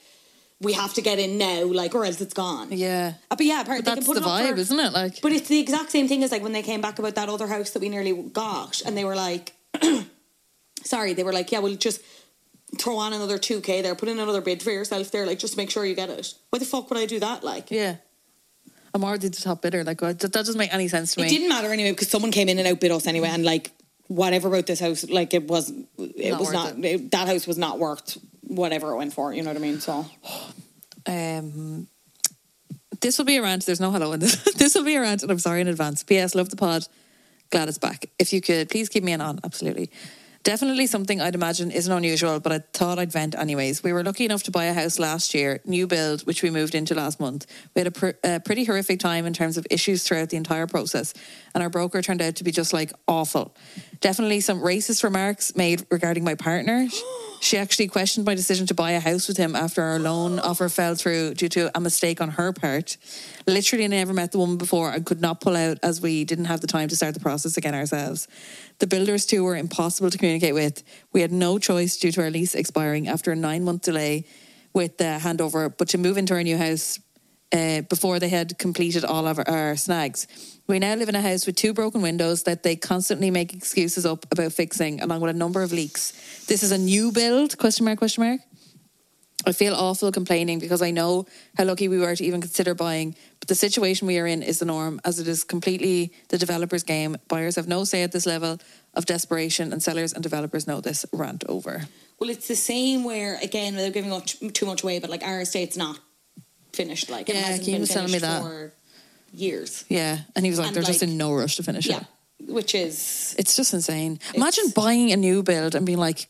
we have to get in now, like or else it's gone. Yeah. Uh, but yeah, apparently But they that's can put the it vibe, for- isn't it? Like, but it's the exact same thing as like when they came back about that other house that we nearly got, and they were like, "Sorry," they were like, "Yeah, we'll just throw on another two k there, put in another bid for yourself there, like just make sure you get it." Why the fuck would I do that? Like, yeah. I'm already the top bidder. Like, that, that doesn't make any sense to me. it didn't matter anyway because someone came in and outbid us anyway, and like whatever about this house, like it was, it Not was not it- that house was not worth whatever it went for. You know what I mean? So Um, this will be a rant. There's no hello in this. this will be a rant, and I'm sorry in advance. P.S. Love the pod. Glad it's back. If you could please keep me in on, absolutely. Definitely something I'd imagine isn't unusual, but I thought I'd vent anyways. We were lucky enough to buy a house last year, new build, which we moved into last month. We had a, pr- a pretty horrific time in terms of issues throughout the entire process, and our broker turned out to be just like awful. Definitely some racist remarks made regarding my partner. She actually questioned my decision to buy a house with him after our loan offer fell through due to a mistake on her part. Literally I never met the woman before and could not pull out as we didn't have the time to start the process again ourselves. The builders too were impossible to communicate with. We had no choice due to our lease expiring after a nine month delay with the handover, but to move into our new house uh, before they had completed all of our, our snags. We now live in a house with two broken windows that they constantly make excuses up about fixing, along with a number of leaks. This is a new build? Question mark? Question mark? I feel awful complaining because I know how lucky we were to even consider buying, but the situation we are in is the norm, as it is completely the developer's game. Buyers have no say at this level of desperation, and sellers and developers know this. Rant over. Well, it's the same where again without giving up too much away, but like our estate's not finished. Like it Yeah, hasn't been was telling me finished that. for years. Yeah, and he was like, And, they're just like- in no rush to finish Yeah, it. which is It's just insane. Imagine buying a new build and being like,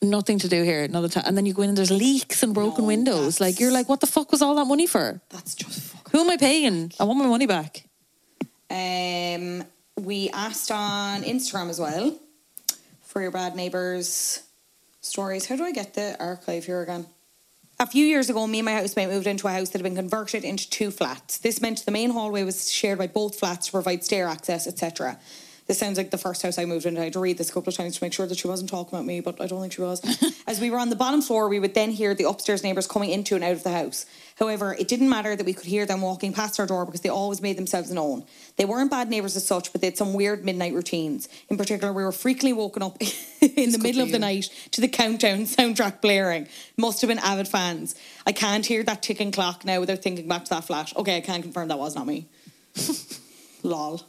nothing to do here, another time, and then you go in and there's leaks and broken No, windows. Like you're like, what the fuck was all that money for? that's just fucking. Who am I paying? I want my money back. Um, we asked on Instagram as well for your bad neighbours stories. How do I get the archive here again? A few years ago, me and my housemate moved into a house that had been converted into two flats. This meant the main hallway was shared by both flats to provide stair access, etc. This sounds like the first house I moved into. I had to read this a couple of times to make sure that she wasn't talking about me, but I don't think she was. As we were on the bottom floor, we would then hear the upstairs neighbours coming into and out of the house. However, it didn't matter that we could hear them walking past our door because they always made themselves known. They weren't bad neighbours as such, but they had some weird midnight routines. In particular, we were frequently woken up in the middle of the night to the countdown soundtrack blaring. Must have been avid fans. I can't hear that ticking clock now without thinking back to that flash. Okay, I can confirm that was not me. Lol.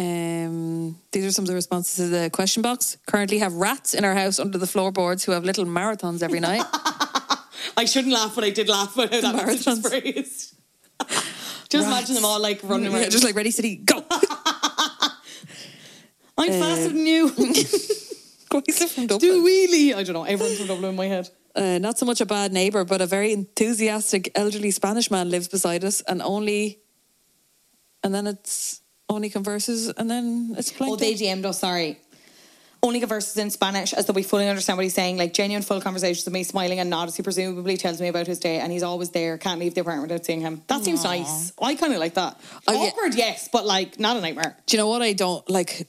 Um, these are some of the responses to the question box. Currently have rats in our house under the floorboards who have little marathons every night. I shouldn't laugh, but I did laugh when that was Marathons. phrased. Just imagine them all like running around. Yeah, just like ready, city, go. I'm faster than you. Quasar from Dublin. Do wheelie. I don't know. Everyone's from Dublin in my head. Uh, not so much a bad neighbour, but a very enthusiastic elderly Spanish man lives beside us, and only, and then it's only converses, and then it's playing. Oh, they DM'd us, sorry. Only converses in Spanish as though we fully understand what he's saying, like genuine full conversations with me smiling and nod as he presumably tells me about his day and he's always there, can't leave the apartment without seeing him. That seems nice. I kind of like that. Oh, yeah. Awkward, yes, but like not a nightmare. Do you know what I don't like?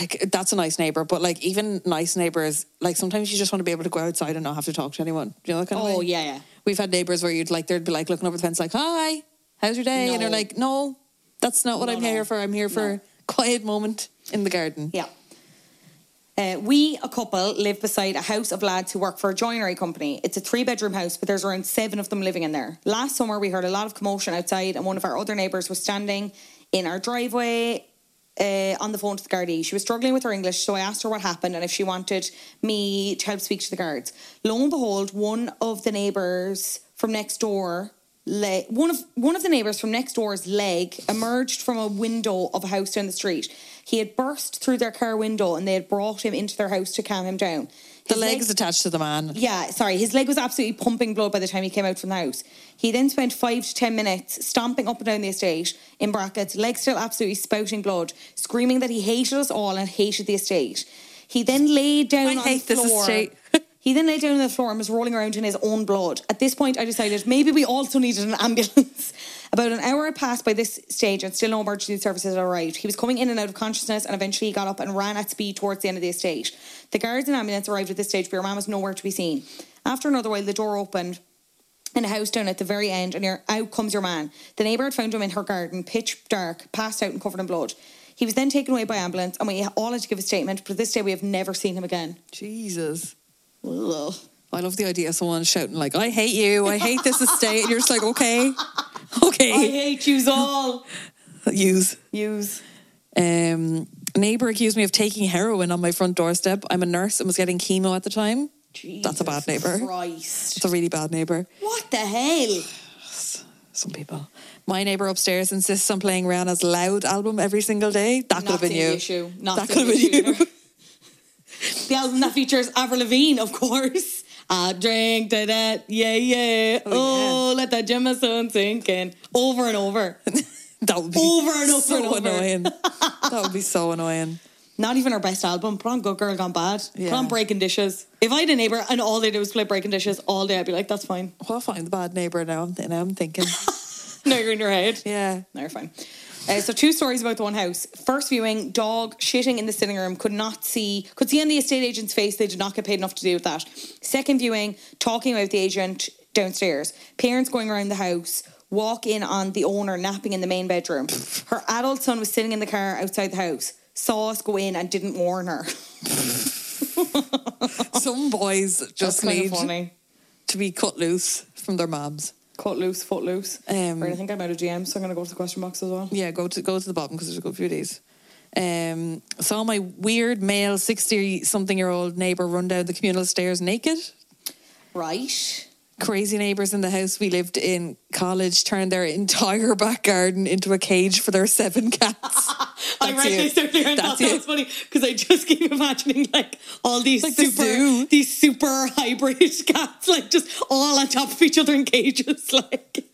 Like that's a nice neighbour, but like even nice neighbours, like sometimes you just want to be able to go outside and not have to talk to anyone. Do you know that kind of Oh, way? yeah, yeah. We've had neighbours where you'd like they'd be like looking over the fence, like, "Hi, how's your day?" And you're No. like, "No, that's not what No, I'm no. here for. I'm here for a quiet moment in the garden." Yeah. Uh, we, a couple, live beside a house of lads who work for a joinery company. It's a three bedroom house, but there's around seven of them living in there. Last summer, we heard a lot of commotion outside, and one of our other neighbours was standing in our driveway uh, on the phone to the Gardaí. She was struggling with her English, so I asked her what happened and if she wanted me to help speak to the guards. Lo and behold, one of the neighbours from next door. Le- one of one of the neighbours from next door's leg emerged from a window of a house down the street. He had burst through their car window and they had brought him into their house to calm him down. The His leg is attached to the man. yeah, sorry. His leg was absolutely pumping blood by the time he came out from the house. He then spent five to ten minutes stomping up and down the estate, in brackets, leg still absolutely spouting blood, screaming that he hated us all and hated the estate. He then laid down I on the floor. He then lay down on the floor and was rolling around in his own blood. At this point, I decided maybe we also needed an ambulance. About an hour had passed by this stage and still no emergency services had arrived. He was coming in and out of consciousness and eventually he got up and ran at speed towards the end of the estate. The guards and ambulance arrived at this stage, but your man was nowhere to be seen. After another while, the door opened in a house down at the very end, and out comes your man. The neighbour had found him in her garden, pitch dark, passed out and covered in blood. He was then taken away by ambulance, and we all had to give a statement, but to this day we have never seen him again. Jesus. Ugh. I love the idea of someone shouting like, "I hate you! I hate this estate," and you're just like, "Okay, okay." I hate yous all. Use. Use. Um, neighbor accused me of taking heroin on my front doorstep. I'm a nurse and was getting chemo at the time. That's a bad neighbor. Christ. It's a really bad neighbor. What the hell? Some people. My neighbor upstairs insists on playing Rihanna's Loud album every single day. That could have been you. issue. Not that could have been you. The album that features Avril Lavigne, of course. I drink to that, yeah, yeah. Oh, oh let that Jameson sink in. Over and over. that would be Over and over so and over. annoying. that would be so annoying. Not even our best album. Put on Good Girl Gone Bad. Put Yeah. on Breaking Dishes. If I had a neighbour and all they did was play Breaking Dishes all day, I'd be like, that's fine. Well, I'll find the bad neighbor now. I'm, now I'm thinking. Now you're in your head. yeah. No, you're fine. Uh, so two stories about the one house. First viewing, dog shitting in the sitting room, could not see, could see on the estate agent's face they did not get paid enough to do with that. Second viewing, talking about the agent downstairs. Parents going around the house. Walk in on the owner napping in the main bedroom. Her adult son was sitting in the car outside the house. Saw us go in and didn't warn her. Some boys just need funny. to be cut loose from their moms. Cut loose, foot loose. Um, right, I think I'm out of GM, so I'm going to go to the question box as well. Yeah, go to go to the bottom because there's a good few of these. Um, saw my weird male sixty something year old neighbour run down the communal stairs naked. Right. Crazy neighbours in the house we lived in college turned their entire back garden into a cage for their seven cats. I That's read you. this earlier and That's thought that was funny because I just keep imagining like all these Like super zoo. these super hybrid cats like just all on top of each other in cages like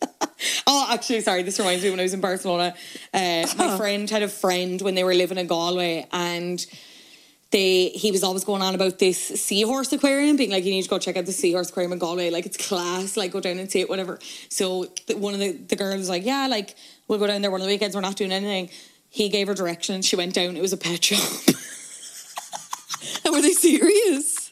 oh actually sorry this reminds me when I was in Barcelona uh, my friend had a friend when they were living in Galway and they he was always going on about this seahorse aquarium, being like, you need to go check out the seahorse aquarium in Galway, like it's class, like go down and see it, whatever. So the, one of the, the girls was like, yeah, like we'll go down there one of the weekends, we're not doing anything. He gave her directions, she went down, it was a pet shop. And were they serious?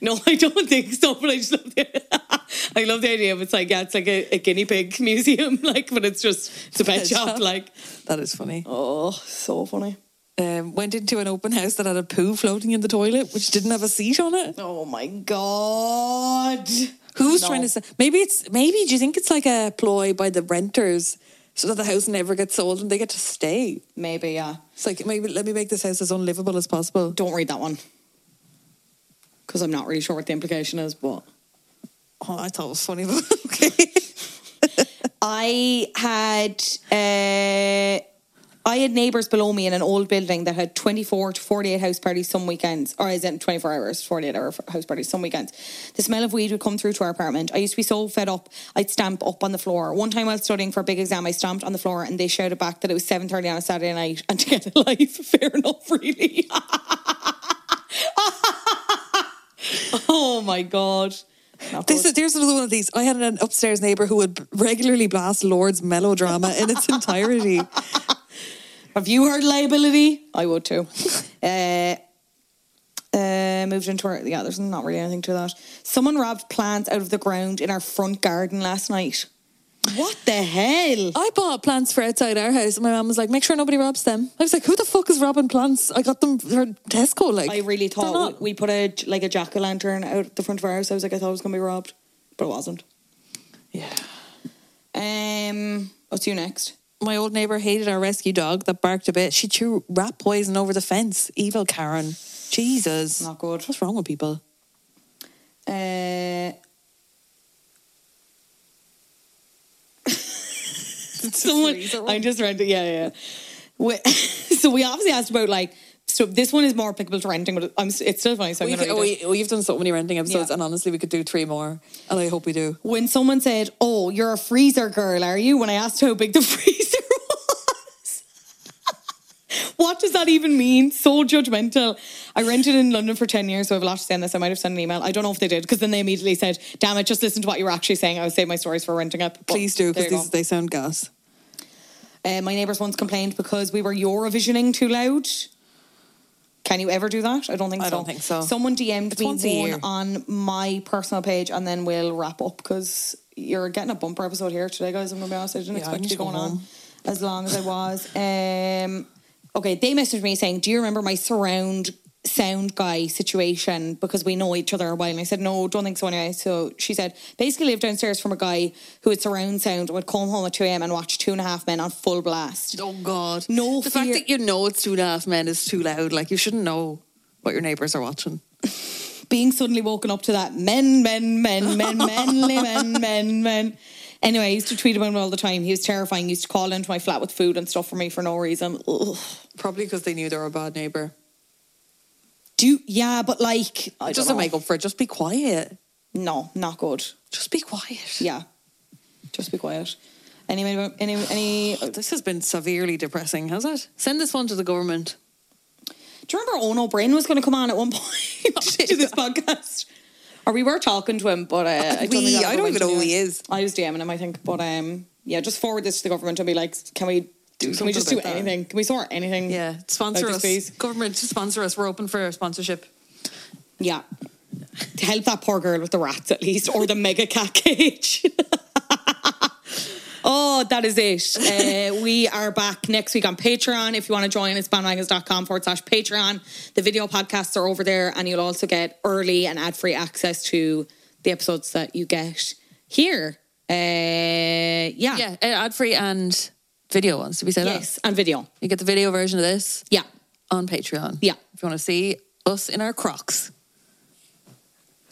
no, I don't think so, but I just love the I love the idea of it's like, yeah, it's like a, a guinea pig museum, like, but it's just it's a pet, Pet shop, shop. like That is funny. oh, so funny. Um, went into an open house that had a poo floating in the toilet, which didn't have a seat on it. Oh my god. Who's No. trying to say? Maybe it's maybe. Do you think it's like a ploy by the renters so that the house never gets sold and they get to stay? Maybe, yeah. It's like maybe let me make this house as unlivable as possible. Don't read that one. Because I'm not really sure what the implication is, but Oh, I thought it was funny. Okay. I had uh, I had neighbours below me in an old building that had 24 to 48 house parties some weekends, or is it 24 hours, 48 hour house parties some weekends. The smell of weed would come through to our apartment. I used to be so fed up, I'd stamp up on the floor. One time while studying for a big exam, I stamped on the floor and they shouted back that it was 7.30 on a Saturday night and to get a life, fair enough, really. oh my God. Not This good. is, there's another one of these. I had an upstairs neighbour who would regularly blast Lorde's melodrama in its entirety. Have you heard liability? I would too. uh, uh, moved into our yeah. There's not really anything to that. Someone robbed plants out of the ground in our front garden last night. What the hell? I bought plants for outside our house, and my mum was like, "Make sure nobody robs them." I was like, "Who the fuck is robbing plants?" I got them for Tesco. Like, I really thought not- we, we put a like a jack o' lantern out the front of our house. I was like, I thought it was gonna be robbed, but it wasn't. Yeah. Um, what's you next? My old neighbour hated our rescue dog that barked a bit. She threw rat poison over the fence. Evil Karen. Jesus. Not good. What's wrong with people? Uh, someone I just read it. Yeah, yeah. We, so we obviously asked about like. So this one is more applicable to renting, but I'm, it's still funny. So We going to could, read it. we, we've done so many renting episodes, Yeah. and honestly, we could do three more. And I hope we do. When someone said, "Oh, you're a freezer girl, are you?" When I asked how big the freezer what does that even mean? So judgmental. I rented in London for ten years, so I have a lot to say on this. I might have sent an email. I don't know if they did because then they immediately said, "Damn it, just listen to what you were actually saying." I would save my stories for renting up. But Please do, because you go. these they sound gas. Uh, my neighbours once complained because we were Eurovisioning too loud. Can you ever do that? I don't think I so. don't think so. Someone DM'd It's me once one on my personal page, and then we'll wrap up because you're getting a bumper episode here today, guys. I'm gonna be honest. I didn't Yeah, expect you going on as long as I was. Um, okay, they messaged me saying, "Do you remember my surround sound guy situation because we know each other a while?" And I said, "No, don't think so." Anyway, so she said, basically lived downstairs from a guy who had surround sound and would come home at two a.m. and watch Two and a Half Men on full blast. Oh God! No the fear- fact that you know it's two and a half men is too loud. Like you shouldn't know what your neighbours are watching. being suddenly woken up to that men, men, men, men, menly men, men, men. Anyway, I used to tweet about him all the time. He was terrifying. He used to call into my flat with food and stuff for me for no reason. Ugh. Probably because they knew they were a bad neighbour. Do yeah, but like I It doesn't know. make up for it. Just be quiet. No, not good. Just be quiet. Yeah, just be quiet. Any any any? This has been severely depressing, has it? Send this one to the government. Do you remember Owen O'Brien was going to come on at one point to this podcast? Or we were talking to him, but uh, I don't, We- I don't even know who he is. I was DMing him, I think, but um, yeah, just forward this to the government and be like, can we Do Can we just do about that. anything? Can we sort anything? Yeah, sponsor us. piece? Government sponsor us. We're open for sponsorship. Yeah. to help that poor girl with the rats at least, or the mega cat cage. Oh, that is it. Uh, we are back next week on Patreon. If you want to join us, bandwagons.com forward slash Patreon. The video podcasts are over there, and you'll also get early and ad free access to the episodes that you get here. Uh, yeah. Yeah, ad free and video ones. Did we say Yes, that? and video. You get the video version of this Yeah. on Patreon. Yeah. If you want to see us in our Crocs,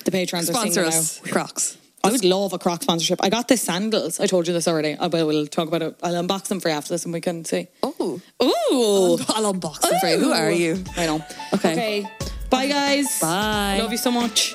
The Patrons are sponsor singing us. now. Crocs. I would love a Croc sponsorship. I got the sandals. I told you this already. Uh, I will we'll talk about it. I'll unbox them for you after this and we can see. Oh. Ooh. I'll unbox them for you. Who are you? I know. Okay. Okay. Bye, guys. Bye. Love you so much.